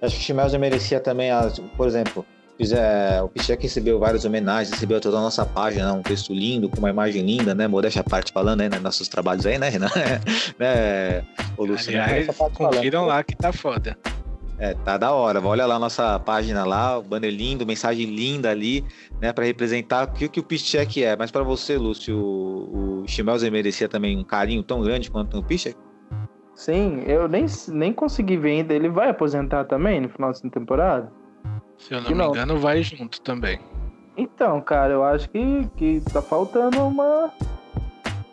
Acho que o Chimelzer merecia também, as, por exemplo, fizer, o Pichek recebeu várias homenagens, recebeu toda a nossa página, um texto lindo, com uma imagem linda, né? Modéstia à parte falando aí, né? Nossos trabalhos aí, né, Renan? (laughs) né, ô Lúcio? né? Aliás, falando. confiram lá que tá foda. É, tá da hora. Olha lá a nossa página lá, o banner lindo, mensagem linda ali, né, para representar o que, que o Piszczek é. Mas para você, Lúcio, o, o Schmelzer merecia também um carinho tão grande quanto o Piszczek? Sim, eu nem, nem consegui ver ainda. Ele vai aposentar também no final dessa temporada? Se eu não Que me não. engano, vai junto também. Então, cara, eu acho que, que tá faltando uma.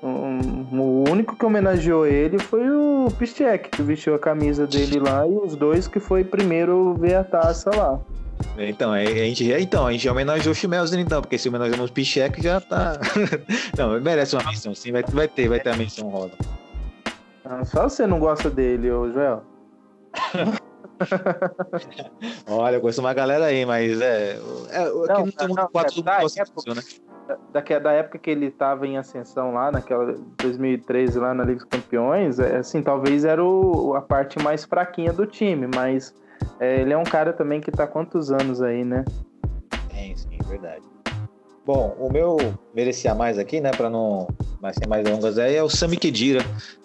Um, o único que homenageou ele foi o Piszczek, que vestiu a camisa dele lá, e os dois que foi primeiro ver a taça lá. Então, é, a gente, já- então, a gente homenageou o Schmelzer então, porque se homenageamos o Piszczek já tá... (laughs) não, merece uma menção, sim, vai, vai ter, vai ter a menção rosa. Ah, Só você não gosta dele, ô Joel. (laughs) Olha, eu conheço uma galera aí, mas é... é aqui não, muito não, quatro é da época. né? Da, da época que ele tava em ascensão lá, naquela 2013 lá na Liga dos Campeões, é, assim, talvez era o, a parte mais fraquinha do time, mas é, ele é um cara também que tá há quantos anos aí, né? Sim, sim, verdade. Bom, o meu merecia mais aqui, né, para não mais ser mais longas aí, é o Sami Khedira.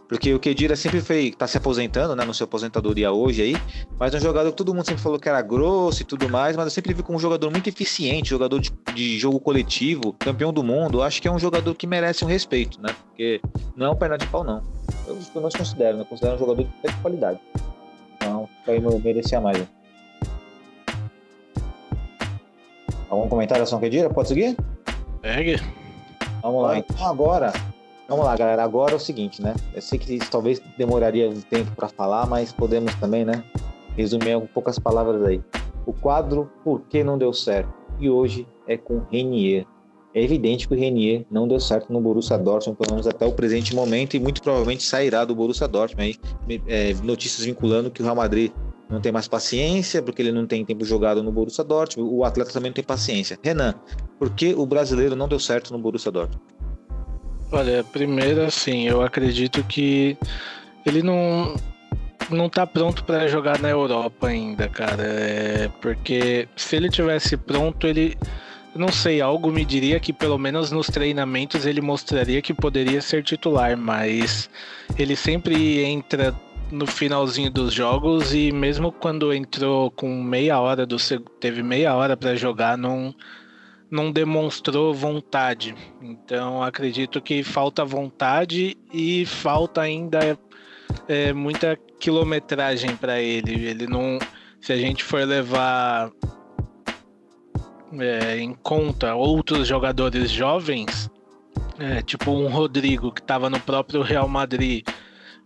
Porque o Khedira sempre foi, tá se aposentando, né, no seu aposentadoria hoje aí, mas é um jogador que todo mundo sempre falou que era grosso e tudo mais, mas eu sempre vi como um jogador muito eficiente, jogador de de jogo coletivo, campeão do mundo, acho que é um jogador que merece um respeito, né? Porque não é um perna de pau, não. Eu, não considero, né? Eu considero um jogador de qualidade. Então, aí merecia mais. Né? Algum comentário, Ação Kedira? Pode seguir? Pegue. Vamos lá. Então, agora, vamos lá, galera. Agora é o seguinte, né? Eu sei que isso talvez demoraria um tempo para falar, mas podemos também, né? Resumir em poucas palavras aí. O quadro Por que não deu certo? E hoje é com Renier. É evidente que o Renier não deu certo no Borussia Dortmund, pelo menos até o presente momento, e muito provavelmente sairá do Borussia Dortmund. Aí, é, notícias vinculando que o Real Madrid não tem mais paciência, porque ele não tem tempo jogado no Borussia Dortmund, o atleta também não tem paciência. Renan, por que o brasileiro não deu certo no Borussia Dortmund? Olha, primeiro assim, eu acredito que ele não não tá pronto para jogar na Europa ainda, cara. É porque se ele tivesse pronto, ele não sei, algo me diria que pelo menos nos treinamentos ele mostraria que poderia ser titular, mas ele sempre entra no finalzinho dos jogos e mesmo quando entrou com meia hora do teve meia hora para jogar, não não demonstrou vontade. Então acredito que falta vontade e falta ainda é, muita quilometragem para ele. Ele não. Se a gente for levar é, em conta outros jogadores jovens, é, tipo um Rodrigo que estava no próprio Real Madrid,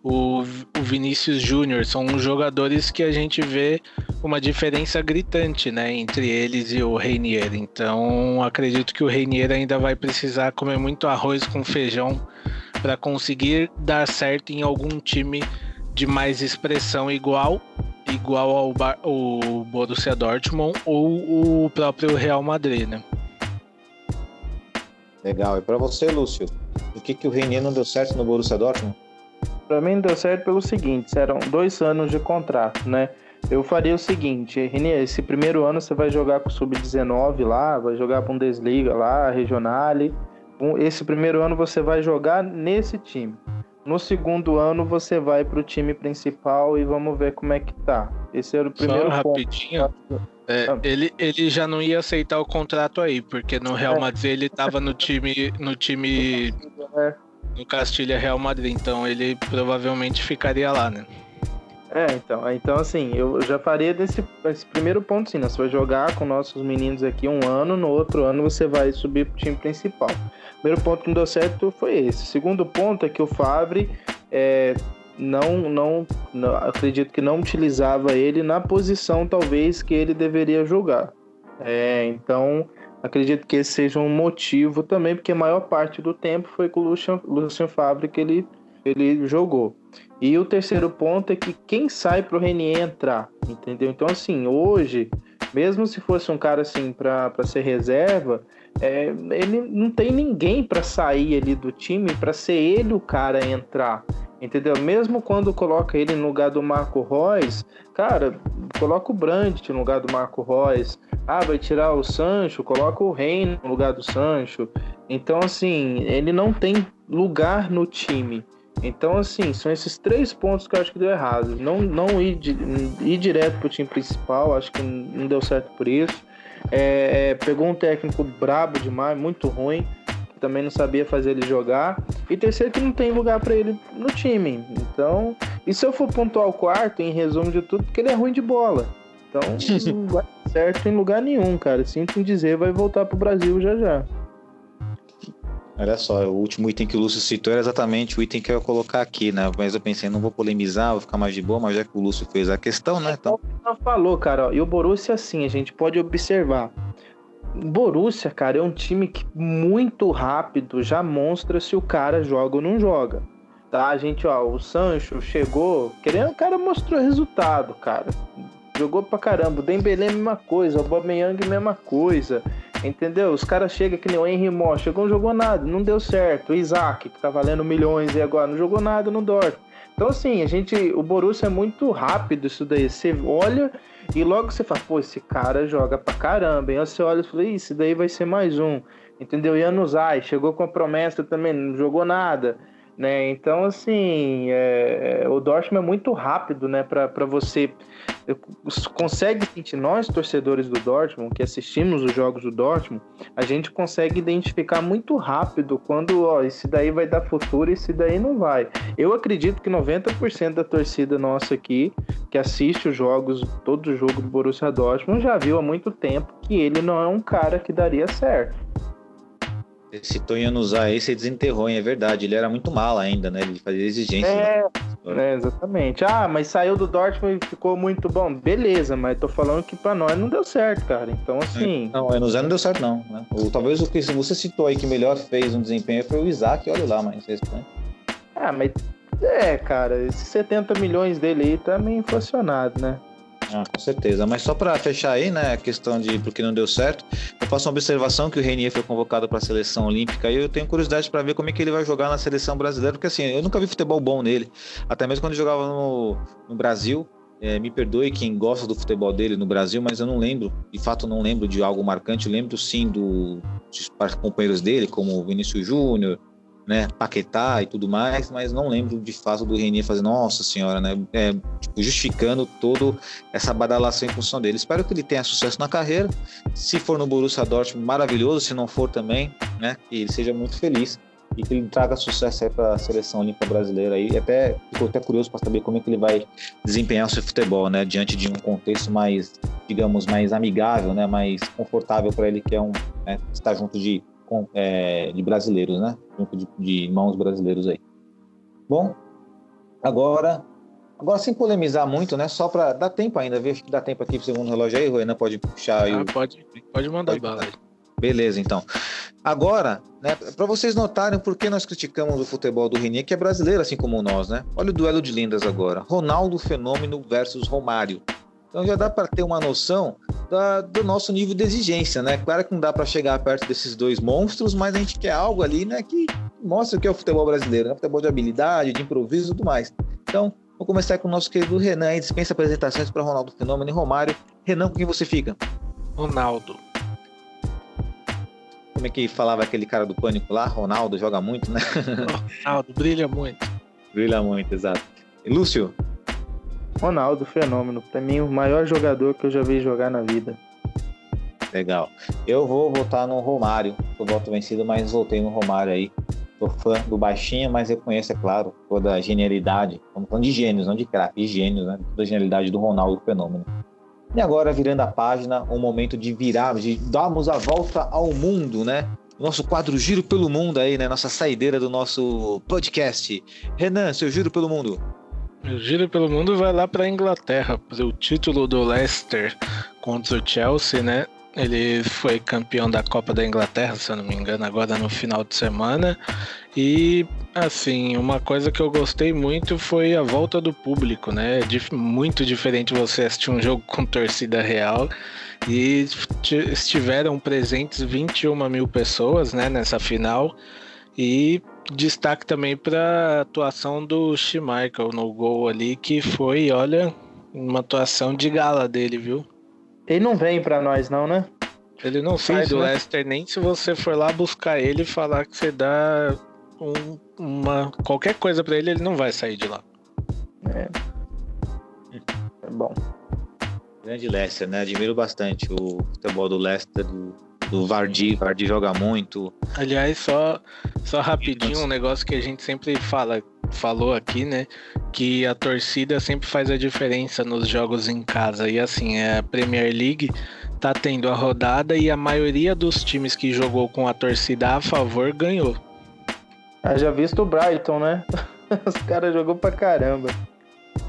o, o Vinícius Júnior, são jogadores que a gente vê uma diferença gritante né, entre eles e o Reinier. Então acredito que o Reinier ainda vai precisar comer muito arroz com feijão para conseguir dar certo em algum time de mais expressão igual igual ao, Bar o Borussia Dortmund ou o próprio Real Madrid, né? Legal. E para você, Lúcio, por que, que o Reinier não deu certo no Borussia Dortmund? Para mim deu certo pelo seguinte, eram dois anos de contrato, né? Eu faria o seguinte, René, esse primeiro ano você vai jogar com o Sub-19 lá, vai jogar Bundesliga lá, Regionale. Esse primeiro ano você vai jogar nesse time. No segundo ano você vai para o time principal e vamos ver como é que tá. Esse era o primeiro Só rapidinho. É, ah. ele, ele já não ia aceitar o contrato aí, porque no Real é. Madrid ele estava no time no time é. No Castilha Real Madrid, então ele provavelmente ficaria lá, né? É, então, então assim, eu já faria desse esse primeiro ponto sim, né? Você vai jogar com nossos meninos aqui um ano, no outro ano você vai subir pro time principal. Primeiro ponto que não deu certo foi esse. Segundo ponto é que o Fabre é, não, não, não, acredito que não utilizava ele na posição talvez que ele deveria jogar. É, então, acredito que esse seja um motivo também, porque a maior parte do tempo foi com o Lucian, Lucian Fabre que ele, ele jogou. E o terceiro ponto é que quem sai para o Renier entrar, entendeu? Então, assim, hoje, mesmo se fosse um cara assim para ser reserva, é, ele não tem ninguém para sair ali do time para ser ele o cara a entrar. Entendeu? Mesmo quando coloca ele no lugar do Marco Reus, cara, coloca o Brandt no lugar do Marco Reus. Ah, vai tirar o Sancho, coloca o Reino no lugar do Sancho. Então, assim, ele não tem lugar no time. Então, assim, são esses três pontos que eu acho que deu errado. Não, não ir, ir direto pro time principal, acho que não deu certo por isso. É, é, pegou um técnico brabo demais, muito ruim, que também não sabia fazer ele jogar. E terceiro, que não tem lugar para ele no time. Então, e se eu for pontuar o quarto, em resumo de tudo, porque ele é ruim de bola. Então, (laughs) não vai certo em lugar nenhum, cara. Sinto em dizer, vai voltar pro Brasil já já. Olha só, o último item que o Lúcio citou era exatamente o item que eu ia colocar aqui, né? Mas eu pensei, não vou polemizar, vou ficar mais de boa, mas já que o Lúcio fez a questão, né? Então... Não falou, cara, e o Borussia, assim, a gente pode observar. Borussia, cara, é um time que muito rápido já mostra se o cara joga ou não joga. Tá, a gente, ó, o Sancho chegou, querendo, o cara mostrou resultado, cara. Jogou pra caramba. O Dembélé, mesma coisa. O Aubameyang, mesma coisa. Entendeu? Os caras chegam que nem o Henry Mó, chegou, não jogou nada, não deu certo. O Isaac, que tá valendo milhões e agora não jogou nada no Dortmund. Então, assim, a gente, o Borussia é muito rápido isso daí. Você olha e logo você fala, pô, esse cara joga pra caramba. E aí você olha e fala, isso daí vai ser mais um. Entendeu? Januzaj chegou com a promessa também, não jogou nada. Né? Então, assim, é, o Dortmund é muito rápido, né? Para você consegue sentir nós torcedores do Dortmund que assistimos os jogos do Dortmund, a gente consegue identificar muito rápido quando, ó, esse daí vai dar futuro e esse daí não vai. Eu acredito que 90% da torcida nossa aqui que assiste os jogos, todo jogo do Borussia Dortmund já viu há muito tempo que ele não é um cara que daria certo. Esse Tonho aí, você desenterrou, é verdade. Ele era muito mal ainda, né? Ele fazia exigência. É, né? exatamente. Ah, mas saiu do Dortmund e ficou muito bom. Beleza, mas tô falando que pra nós não deu certo, cara. Então, assim. Não, no Zé não deu certo, não. Né? Ou, talvez o que você citou aí que melhor fez um desempenho foi o Isaac, olha lá, mas. Né? Ah, mas. É, cara, esses 70 milhões dele aí tá meio inflacionado, né? Ah, com certeza. Mas só para fechar aí, né, a questão de porque não deu certo, eu faço uma observação que o Renier foi convocado para a seleção olímpica e eu tenho curiosidade para ver como é que ele vai jogar na seleção brasileira, porque assim, eu nunca vi futebol bom nele. Até mesmo quando jogava no, no Brasil, é, me perdoe quem gosta do futebol dele no Brasil, mas eu não lembro, de fato não lembro de algo marcante. Eu lembro sim do, dos companheiros dele, como o Vinícius Júnior, né, Paquetá e tudo mais, mas não lembro de fato do Renier fazer, nossa senhora, né, é, tipo, justificando toda essa badalação em função dele. Espero que ele tenha sucesso na carreira. Se for no Borussia Dortmund, maravilhoso. Se não for também, né, que ele seja muito feliz e que ele traga sucesso aí para a seleção olímpica brasileira aí. Até fico até curioso para saber como é que ele vai desempenhar o seu futebol, né, diante de um contexto mais, digamos, mais amigável, né, mais confortável para ele que é um né, estar junto de é, de brasileiros, né? Junto de, de irmãos brasileiros aí. Bom, agora, agora sem polemizar muito, né? Só para dar tempo ainda, ver que dá tempo aqui para o segundo relógio aí, Renan pode puxar aí. Ah, pode, pode mandar pode bala. Beleza, então. Agora, né, para vocês notarem por que nós criticamos o futebol do Renier, que é brasileiro assim como nós, né? Olha o duelo de lindas agora. Ronaldo Fenômeno versus Romário. Então já dá para ter uma noção da, do nosso nível de exigência, né? Claro que não dá para chegar perto desses dois monstros, mas a gente quer algo ali, né, que mostra o que é o futebol brasileiro, né? Futebol de habilidade, de improviso e tudo mais. Então, vou começar com o nosso querido Renan, e dispensa apresentações para Ronaldo Fenômeno e Romário. Renan, com quem você fica? Ronaldo. Como é que falava aquele cara do pânico lá? Ronaldo joga muito, né? (laughs) Ronaldo, brilha muito. Brilha muito, exato. E Lúcio? Ronaldo, fenômeno. Para mim, o maior jogador que eu já vi jogar na vida. Legal. Eu vou votar no Romário. Eu voto vencido, mas voltei no Romário aí. Sou fã do baixinho, mas reconheço, é claro, toda a genialidade. Estamos falando de gênios, não de craque, de gênios, né? Toda a genialidade do Ronaldo Fenômeno. E agora, virando a página, um momento de virar, de darmos a volta ao mundo, né? Nosso quadro Giro pelo Mundo aí, né? Nossa saideira do nosso podcast. Renan, seu Giro pelo Mundo. O giro pelo mundo vai lá para Inglaterra, o título do Leicester contra o Chelsea, né? Ele foi campeão da Copa da Inglaterra, se eu não me engano, agora no final de semana. E, assim, uma coisa que eu gostei muito foi a volta do público, né? É muito diferente você assistir um jogo com torcida real. E estiveram presentes 21 mil pessoas, né, nessa final. E destaque também para a atuação do Schmeichel no gol ali, que foi, olha, uma atuação de gala dele, viu? Ele não vem para nós não, né? Ele não sai do né? Leicester nem se você for lá buscar ele e falar que você dá um, uma qualquer coisa para ele, ele não vai sair de lá. É. É bom. Grande Leicester, né? Admiro bastante o futebol do Leicester, do do Vardy. Vardy joga muito. Aliás, só, só rapidinho, um negócio que a gente sempre fala, falou aqui, né? Que a torcida sempre faz a diferença nos jogos em casa. E assim, a Premier League tá tendo a rodada e a maioria dos times que jogou com a torcida a favor ganhou. Ah, já visto o Brighton, né? (laughs) Os caras jogou pra caramba.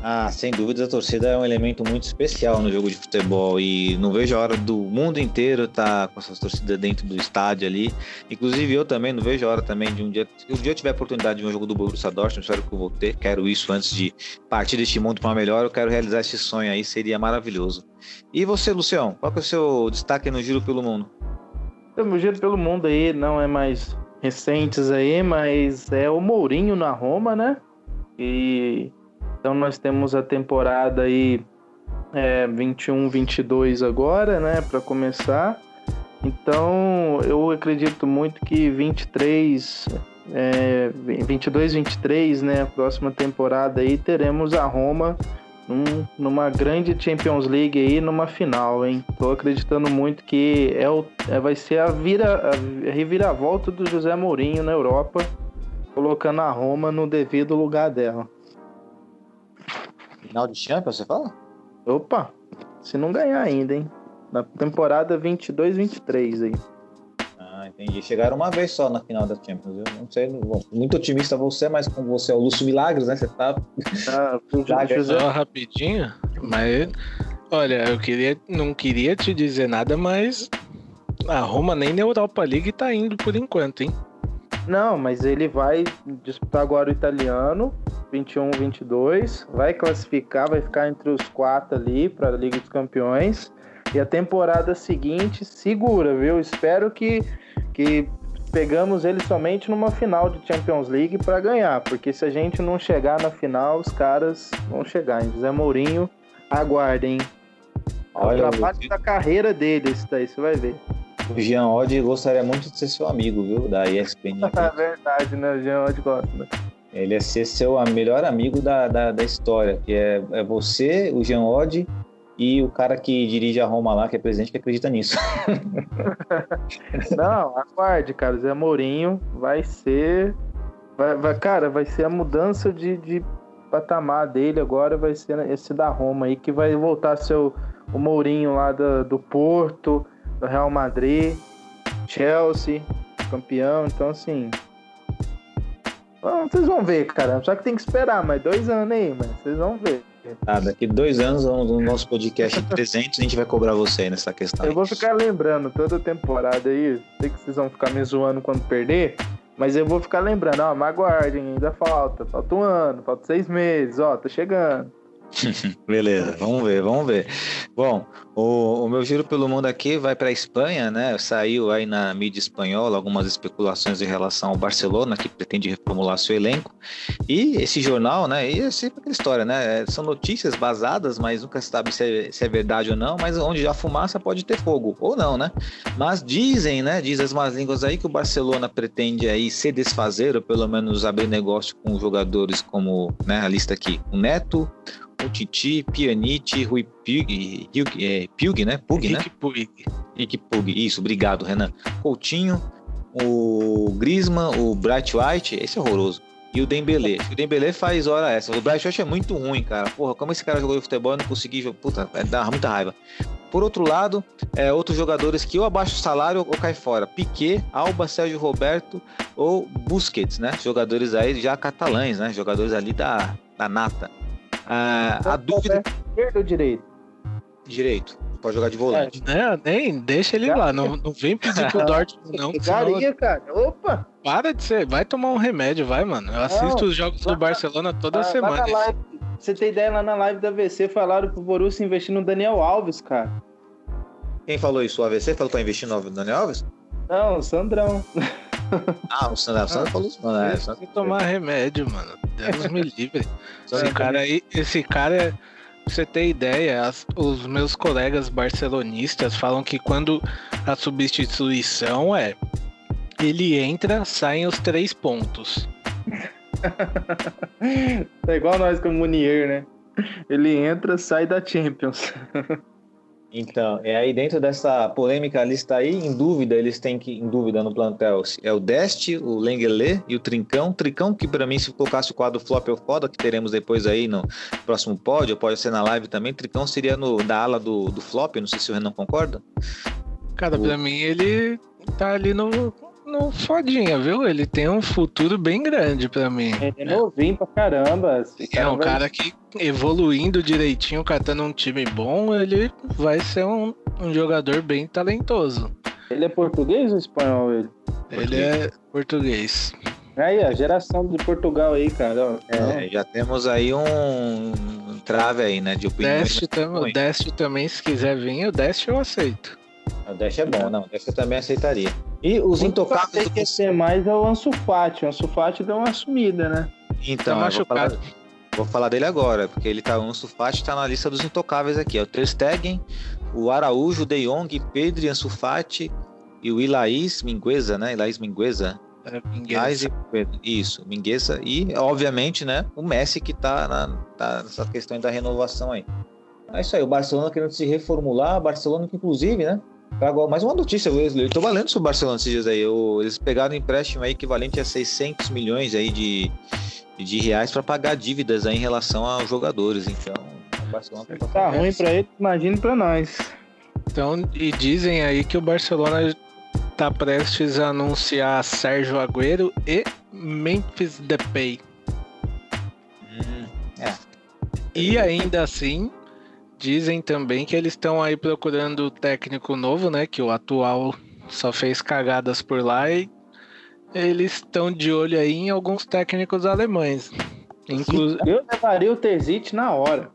Ah, sem dúvida a torcida é um elemento muito especial no jogo de futebol e não vejo a hora do mundo inteiro estar tá com essas torcidas dentro do estádio ali. Inclusive eu também não vejo a hora também de um dia, se um dia eu tiver a oportunidade de um jogo do Borussia Dortmund, espero que eu vou ter, quero isso antes de partir deste mundo para melhor, eu quero realizar esse sonho aí, seria maravilhoso. E você, Lucião, qual é o seu destaque no Giro pelo Mundo? O Giro pelo Mundo aí não é mais recentes aí, mas é o Mourinho na Roma, né? E então nós temos a temporada aí é, 21, 22 agora, né, para começar. Então eu acredito muito que 23 é, 22, 23, né? Próxima temporada aí teremos a Roma num, numa grande Champions League aí, numa final, hein? Tô acreditando muito que é o, é, vai ser a, vira, a reviravolta do José Mourinho na Europa, colocando a Roma no devido lugar dela. Final de Champions, você fala? Opa, se não ganhar ainda, hein? Na temporada 22, 23 aí. Ah, entendi. Chegaram uma vez só na final da Champions. Eu não sei, bom, muito otimista você, mas como você é o Lúcio Milagres, né? Você tá. (laughs) Ah, Só rapidinho, mas olha, eu queria, não queria te dizer nada, mas a Roma nem na Europa League tá indo por enquanto, hein? Não, mas ele vai disputar agora o italiano, 21, 22, vai classificar, vai ficar entre os quatro ali para a Liga dos Campeões. E a temporada seguinte segura, viu? Espero que, que pegamos ele somente numa final de Champions League para ganhar, porque se a gente não chegar na final, os caras vão chegar. Hein? José Mourinho, aguardem. É o Olha, trabalho da carreira dele, isso daí, você vai ver. o Jean Odd gostaria muito de ser seu amigo, viu? Da ESPN. (laughs) É verdade, né? O Jean Odd gosta. Ele é ser seu melhor amigo da, da, da história, que é, é você, o Jean Odd e o cara que dirige a Roma lá, que é presidente, que acredita nisso. (laughs) Não, aguarde, cara. Zé Mourinho vai ser. Vai, vai- cara, vai ser a mudança de, de patamar dele agora. Vai ser esse da Roma aí, que vai voltar a ser o, o Mourinho lá do, do Porto, do Real Madrid, Chelsea, campeão. Então, assim. Bom, vocês vão ver, cara. Só que tem que esperar mais dois anos aí, mas vocês vão ver. Tá, daqui dois anos, no nosso podcast 300, a gente vai cobrar você nessa questão. Eu vou ficar lembrando toda temporada aí. Sei que vocês vão ficar me zoando quando perder. Mas eu vou ficar lembrando, ó, mas aguardem, ainda falta. Falta um ano, falta seis meses, ó, tá chegando. (laughs) Beleza, vamos ver, vamos ver. Bom, o, o meu giro pelo mundo aqui vai para a Espanha, né? Saiu aí na mídia espanhola algumas especulações em relação ao Barcelona, que pretende reformular seu elenco. E esse jornal, né? E é sempre aquela história, né? São notícias basadas, mas nunca se sabe se é, se é verdade ou não. Mas onde há fumaça pode ter fogo, ou não, né? Mas dizem, né? Diz as más línguas aí que o Barcelona pretende aí se desfazer, ou pelo menos abrir negócio com jogadores como, né? A lista aqui: o Neto, Titi, Pjanic, Rui Pug, Pug, é, Pug, né? Pug, né? Rick Pug, isso, obrigado, Renan. Coutinho, o Griezmann, o Bright White, esse é horroroso. E o Dembele. O Dembele faz hora essa. O Bright White é muito ruim, cara. Porra, como esse cara jogou de futebol, eu não consegui jogar. Puta, é, dá muita raiva. Por outro lado, é, outros jogadores que ou abaixo o salário ou cai fora. Piquet, Alba, Sérgio Roberto ou Busquets, né? Jogadores aí já catalães, né? Jogadores ali da, da nata. Ah, a dúvida... Esquerda ou direito? Direito. Pode jogar de volante. Né, nem deixa ele lá, não, não vem pedir pro (laughs) Dortmund não, que senão Pegaria, cara. Opa! para de ser, vai tomar um remédio, vai, mano. Eu assisto os jogos do Barcelona toda Lá- semana. você tem ideia, lá na live da VC falaram pro Borussia investir no Daniel Alves, cara. Quem falou isso? O AVC falou pra investir no Daniel Alves? Não, o Sandrão. (laughs) (laughs) Ah, o Sandro, o Sandro falou isso. Não, é, Sandro- ele tomar remédio, mano. Deus me livre. (laughs) Esse cara aí, esse cara, é- pra você ter ideia, as- os meus colegas barcelonistas falam que quando a substituição é ele entra, saem os três pontos. Tá (laughs) igual nós com o Munier, né? Ele entra, sai da Champions. Então, é aí dentro dessa polêmica lista aí, em dúvida, eles têm que, em dúvida no plantel, é o Deste, o Lengele e o Trincão. Trincão, que pra mim, se colocasse o quadro flop ou foda, que teremos depois aí no próximo pódio, pode ser na live também, Trincão seria no, da ala do, do flop, não sei se o Renan concorda. Cara, O- pra mim ele tá ali no, no fodinha, viu? Ele tem um futuro bem grande pra mim. Ele é novinho pra caramba. Esse É um vai- cara que evoluindo direitinho, catando um time bom, ele vai ser um, um jogador bem talentoso. Ele é português ou espanhol, ele? Ele é português. Aí, a geração de Portugal aí, cara. ó. É, já temos aí um trave aí, né, de opiniões. Deste, tam. Deste também, se quiser vir, o Deste eu aceito. O Dash é bom, não, o Dash eu também aceitaria. E os intocáveis que ser mais é o Ansu Fati. O Ansu Fati deu uma sumida, né? Então, Tá eu vou falar, machucado. vou falar dele agora, porque ele tá, o Ansu Fati tá na lista dos intocáveis aqui. É o Ter Stegen, o Araújo, o De Jong, Pedro, Ansu Fati e o Ilaís Mingueza, né? Ilaís Mingueza. É, Gás e Isso, Mingueza e, obviamente, né, o Messi que tá, na, tá nessa questão da renovação aí. É isso aí, o Barcelona querendo se reformular, Barcelona que inclusive, né, Trago mais uma notícia, Wesley. Eu tô valendo sobre o Barcelona esses dias aí. eles pegaram um empréstimo aí equivalente a 600 milhões aí de, de reais para pagar dívidas aí em relação aos jogadores. Então, o Barcelona tá, tá ruim para ele, imagine para nós. Então, e dizem aí que o Barcelona tá prestes a anunciar Sérgio Agüero e Memphis Depay. Hum, é. E ainda assim, Dizem também que eles estão aí procurando técnico novo, né? Que o atual só fez cagadas por lá e eles estão de olho aí em alguns técnicos alemães. Inclu... Eu levaria o Terzic na hora.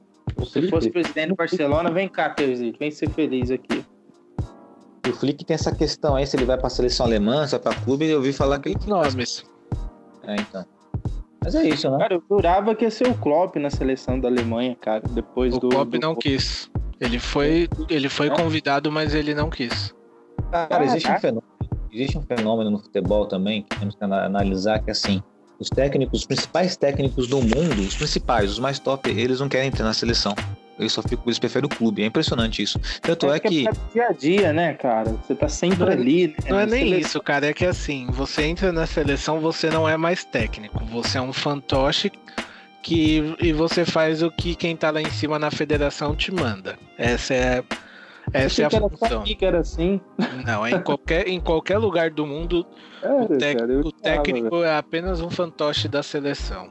Se fosse presidente do Barcelona, vem cá, Terzic, vem ser feliz aqui. O Flick tem essa questão aí, se ele vai para a seleção alemã, se vai para clube, eu ouvi falar que ele... Nomes. É, então. Mas é isso, né? Cara, eu jurava que ia ser o Klopp na seleção da Alemanha, cara, depois o do... O Klopp do... não quis. Ele foi, ele foi convidado, mas ele não quis. Cara, existe um, fenômeno, existe um fenômeno no futebol também que temos que analisar que assim, os técnicos, os principais técnicos do mundo, os principais, os mais top, eles não querem entrar na seleção. Eles só ficam, eles preferem o clube. É impressionante isso. Tanto é, é que. É dia a dia, né, cara? Você tá sempre não, é ali. Né? Não é nem seleção. isso, cara. É que assim, você entra na seleção, você não é mais técnico. Você é um fantoche que e você faz o que quem tá lá em cima na federação te manda. Essa é essa é a função. Que era assim. Não, é em qualquer, em qualquer lugar do mundo, é, o, cara, o técnico é apenas um fantoche da seleção.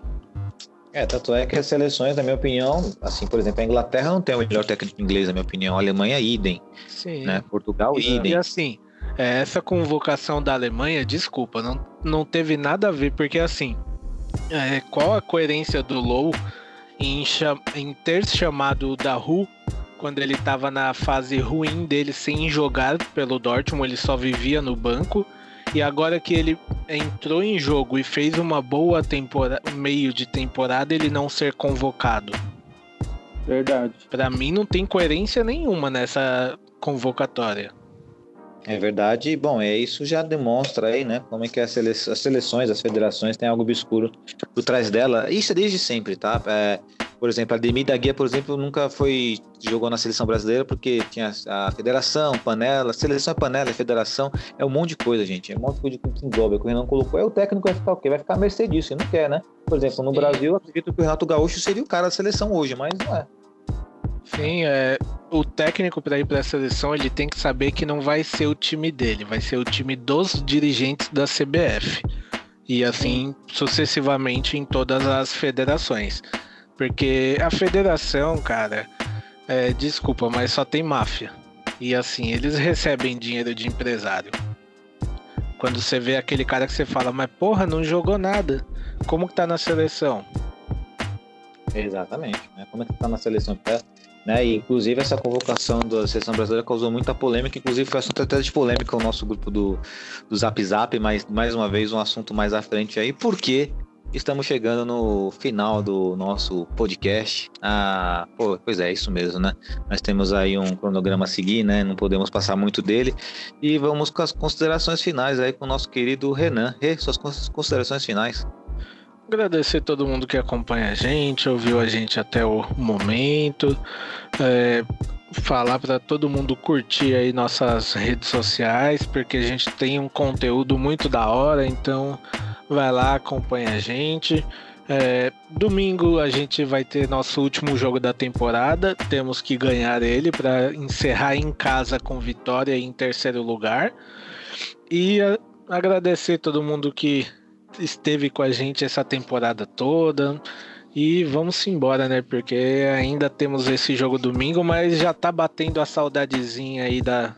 É, tanto é que as seleções, na minha opinião, assim, por exemplo, a Inglaterra não tem o melhor técnico inglês, na minha opinião. A Alemanha, idem. Sim. Né? Portugal, e, idem. E assim, é, essa convocação da Alemanha, desculpa, não, não teve nada a ver, porque assim, é, qual a coerência do Low em, em ter chamado da Ru quando ele estava na fase ruim dele sem jogar pelo Dortmund, ele só vivia no banco e agora que ele entrou em jogo e fez uma boa temporada, meio de temporada, ele não ser convocado. Verdade. Para mim não tem coerência nenhuma nessa convocatória. É verdade. Bom, é isso já demonstra aí, né, como é que as, sele as seleções, as federações têm algo obscuro por trás dela. Isso é desde sempre, tá? É, por exemplo, a Demi da Guia, por exemplo, nunca foi jogou na seleção brasileira porque tinha a federação, panela, seleção é panela, é federação, é um monte de coisa, gente. É um monte de coisa que engloba. Que o Renan colocou, é o técnico vai ficar o quê? Vai ficar a mercê disso, ele não quer, né? Por exemplo, no Sim. Brasil, eu acredito que o Renato Gaúcho seria o cara da seleção hoje, mas não é. Sim, é, o técnico para ir para a seleção ele tem que saber que não vai ser o time dele, vai ser o time dos dirigentes da CBF. E assim sucessivamente em todas as federações. Porque a federação, cara, é, desculpa, mas só tem máfia. E assim, eles recebem dinheiro de empresário. Quando você vê aquele cara que você fala, mas porra, não jogou nada. Como que tá na seleção? Exatamente. Né? Como é que tá na seleção? Né? E, inclusive, essa convocação da seleção brasileira causou muita polêmica, inclusive foi assunto até de polêmica o nosso grupo do, do Zap Zap, mas mais uma vez um assunto mais à frente aí, porque Estamos chegando no final do nosso podcast. Ah, pô, pois é, isso mesmo, né? Nós temos aí um cronograma a seguir, né? Não podemos passar muito dele. E vamos com as considerações finais aí com o nosso querido Renan. Rê, suas considerações finais. Agradecer todo mundo que acompanha a gente, ouviu a gente até o momento. É, falar para todo mundo curtir aí nossas redes sociais, porque a gente tem um conteúdo muito da hora, então vai lá, acompanha a gente. É, domingo a gente vai ter nosso último jogo da temporada. Temos que ganhar ele para encerrar em casa com vitória em terceiro lugar. E a, agradecer todo mundo que esteve com a gente essa temporada toda. E vamos embora, né? Porque ainda temos esse jogo domingo, mas já tá batendo a saudadezinha aí da,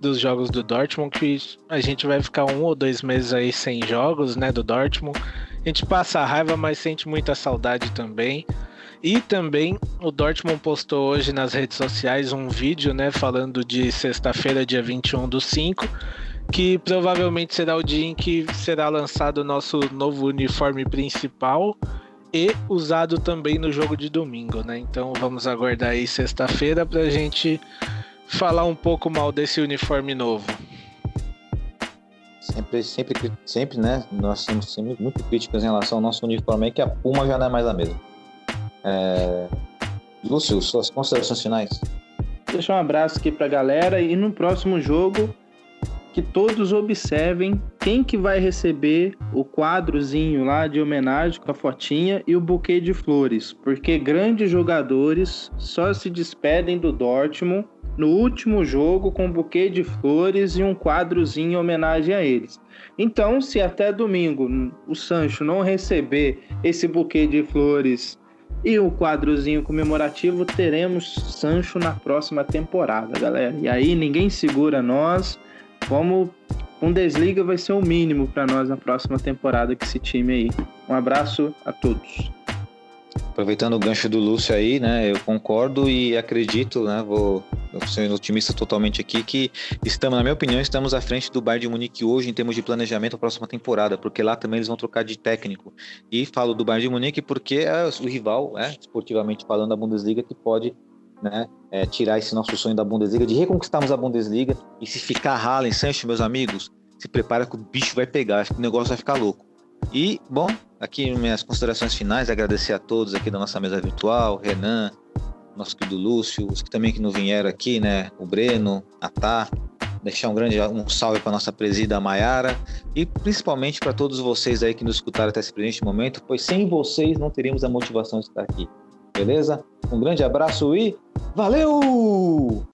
dos jogos do Dortmund, que a gente vai ficar um ou dois meses aí sem jogos, né? Do Dortmund. A gente passa a raiva, mas sente muita saudade também. E também o Dortmund postou hoje nas redes sociais um vídeo, né? Falando de sexta-feira, dia 21 do 5 que provavelmente será o dia em que será lançado o nosso novo uniforme principal e usado também no jogo de domingo, né? Então vamos aguardar aí sexta-feira para a gente falar um pouco mal desse uniforme novo. sempre, sempre, sempre, né? Nós temos sempre muito críticas em relação ao nosso uniforme aí, que a Puma já não é mais a mesma. É... Lúcio, suas considerações finais? Deixar um abraço aqui pra galera e no próximo jogo que todos observem quem que vai receber o quadrozinho lá de homenagem com a fotinha e o buquê de flores, porque grandes jogadores só se despedem do Dortmund no último jogo com um buquê de flores e um quadrozinho em homenagem a eles. Então, se até domingo o Sancho não receber esse buquê de flores e o quadrozinho comemorativo, teremos Sancho na próxima temporada, galera. E aí ninguém segura nós. Como Bundesliga vai ser o mínimo para nós na próxima temporada com esse time aí. Um abraço a todos. Aproveitando o gancho do Lúcio aí, né? Eu concordo e acredito, né? Vou sendo otimista totalmente aqui que estamos, na minha opinião, estamos à frente do Bayern de Munique hoje em termos de planejamento para a próxima temporada, porque lá também eles vão trocar de técnico. E falo do Bayern de Munique porque é o rival, né, esportivamente falando, da Bundesliga que pode né, é, tirar esse nosso sonho da Bundesliga, de reconquistarmos a Bundesliga. E se ficar Haaland, Sancho, meus amigos, se prepara que o bicho vai pegar, o negócio vai ficar louco. E, bom, aqui minhas considerações finais, agradecer a todos aqui da nossa mesa virtual, Renan, nosso querido Lúcio, os que também que não vieram aqui, né, o Breno, a Tá, deixar um grande um salve para nossa presida Maiara e principalmente para todos vocês aí que nos escutaram até esse presente momento, pois sem vocês não teríamos a motivação de estar aqui. Beleza? Um grande abraço e valeu!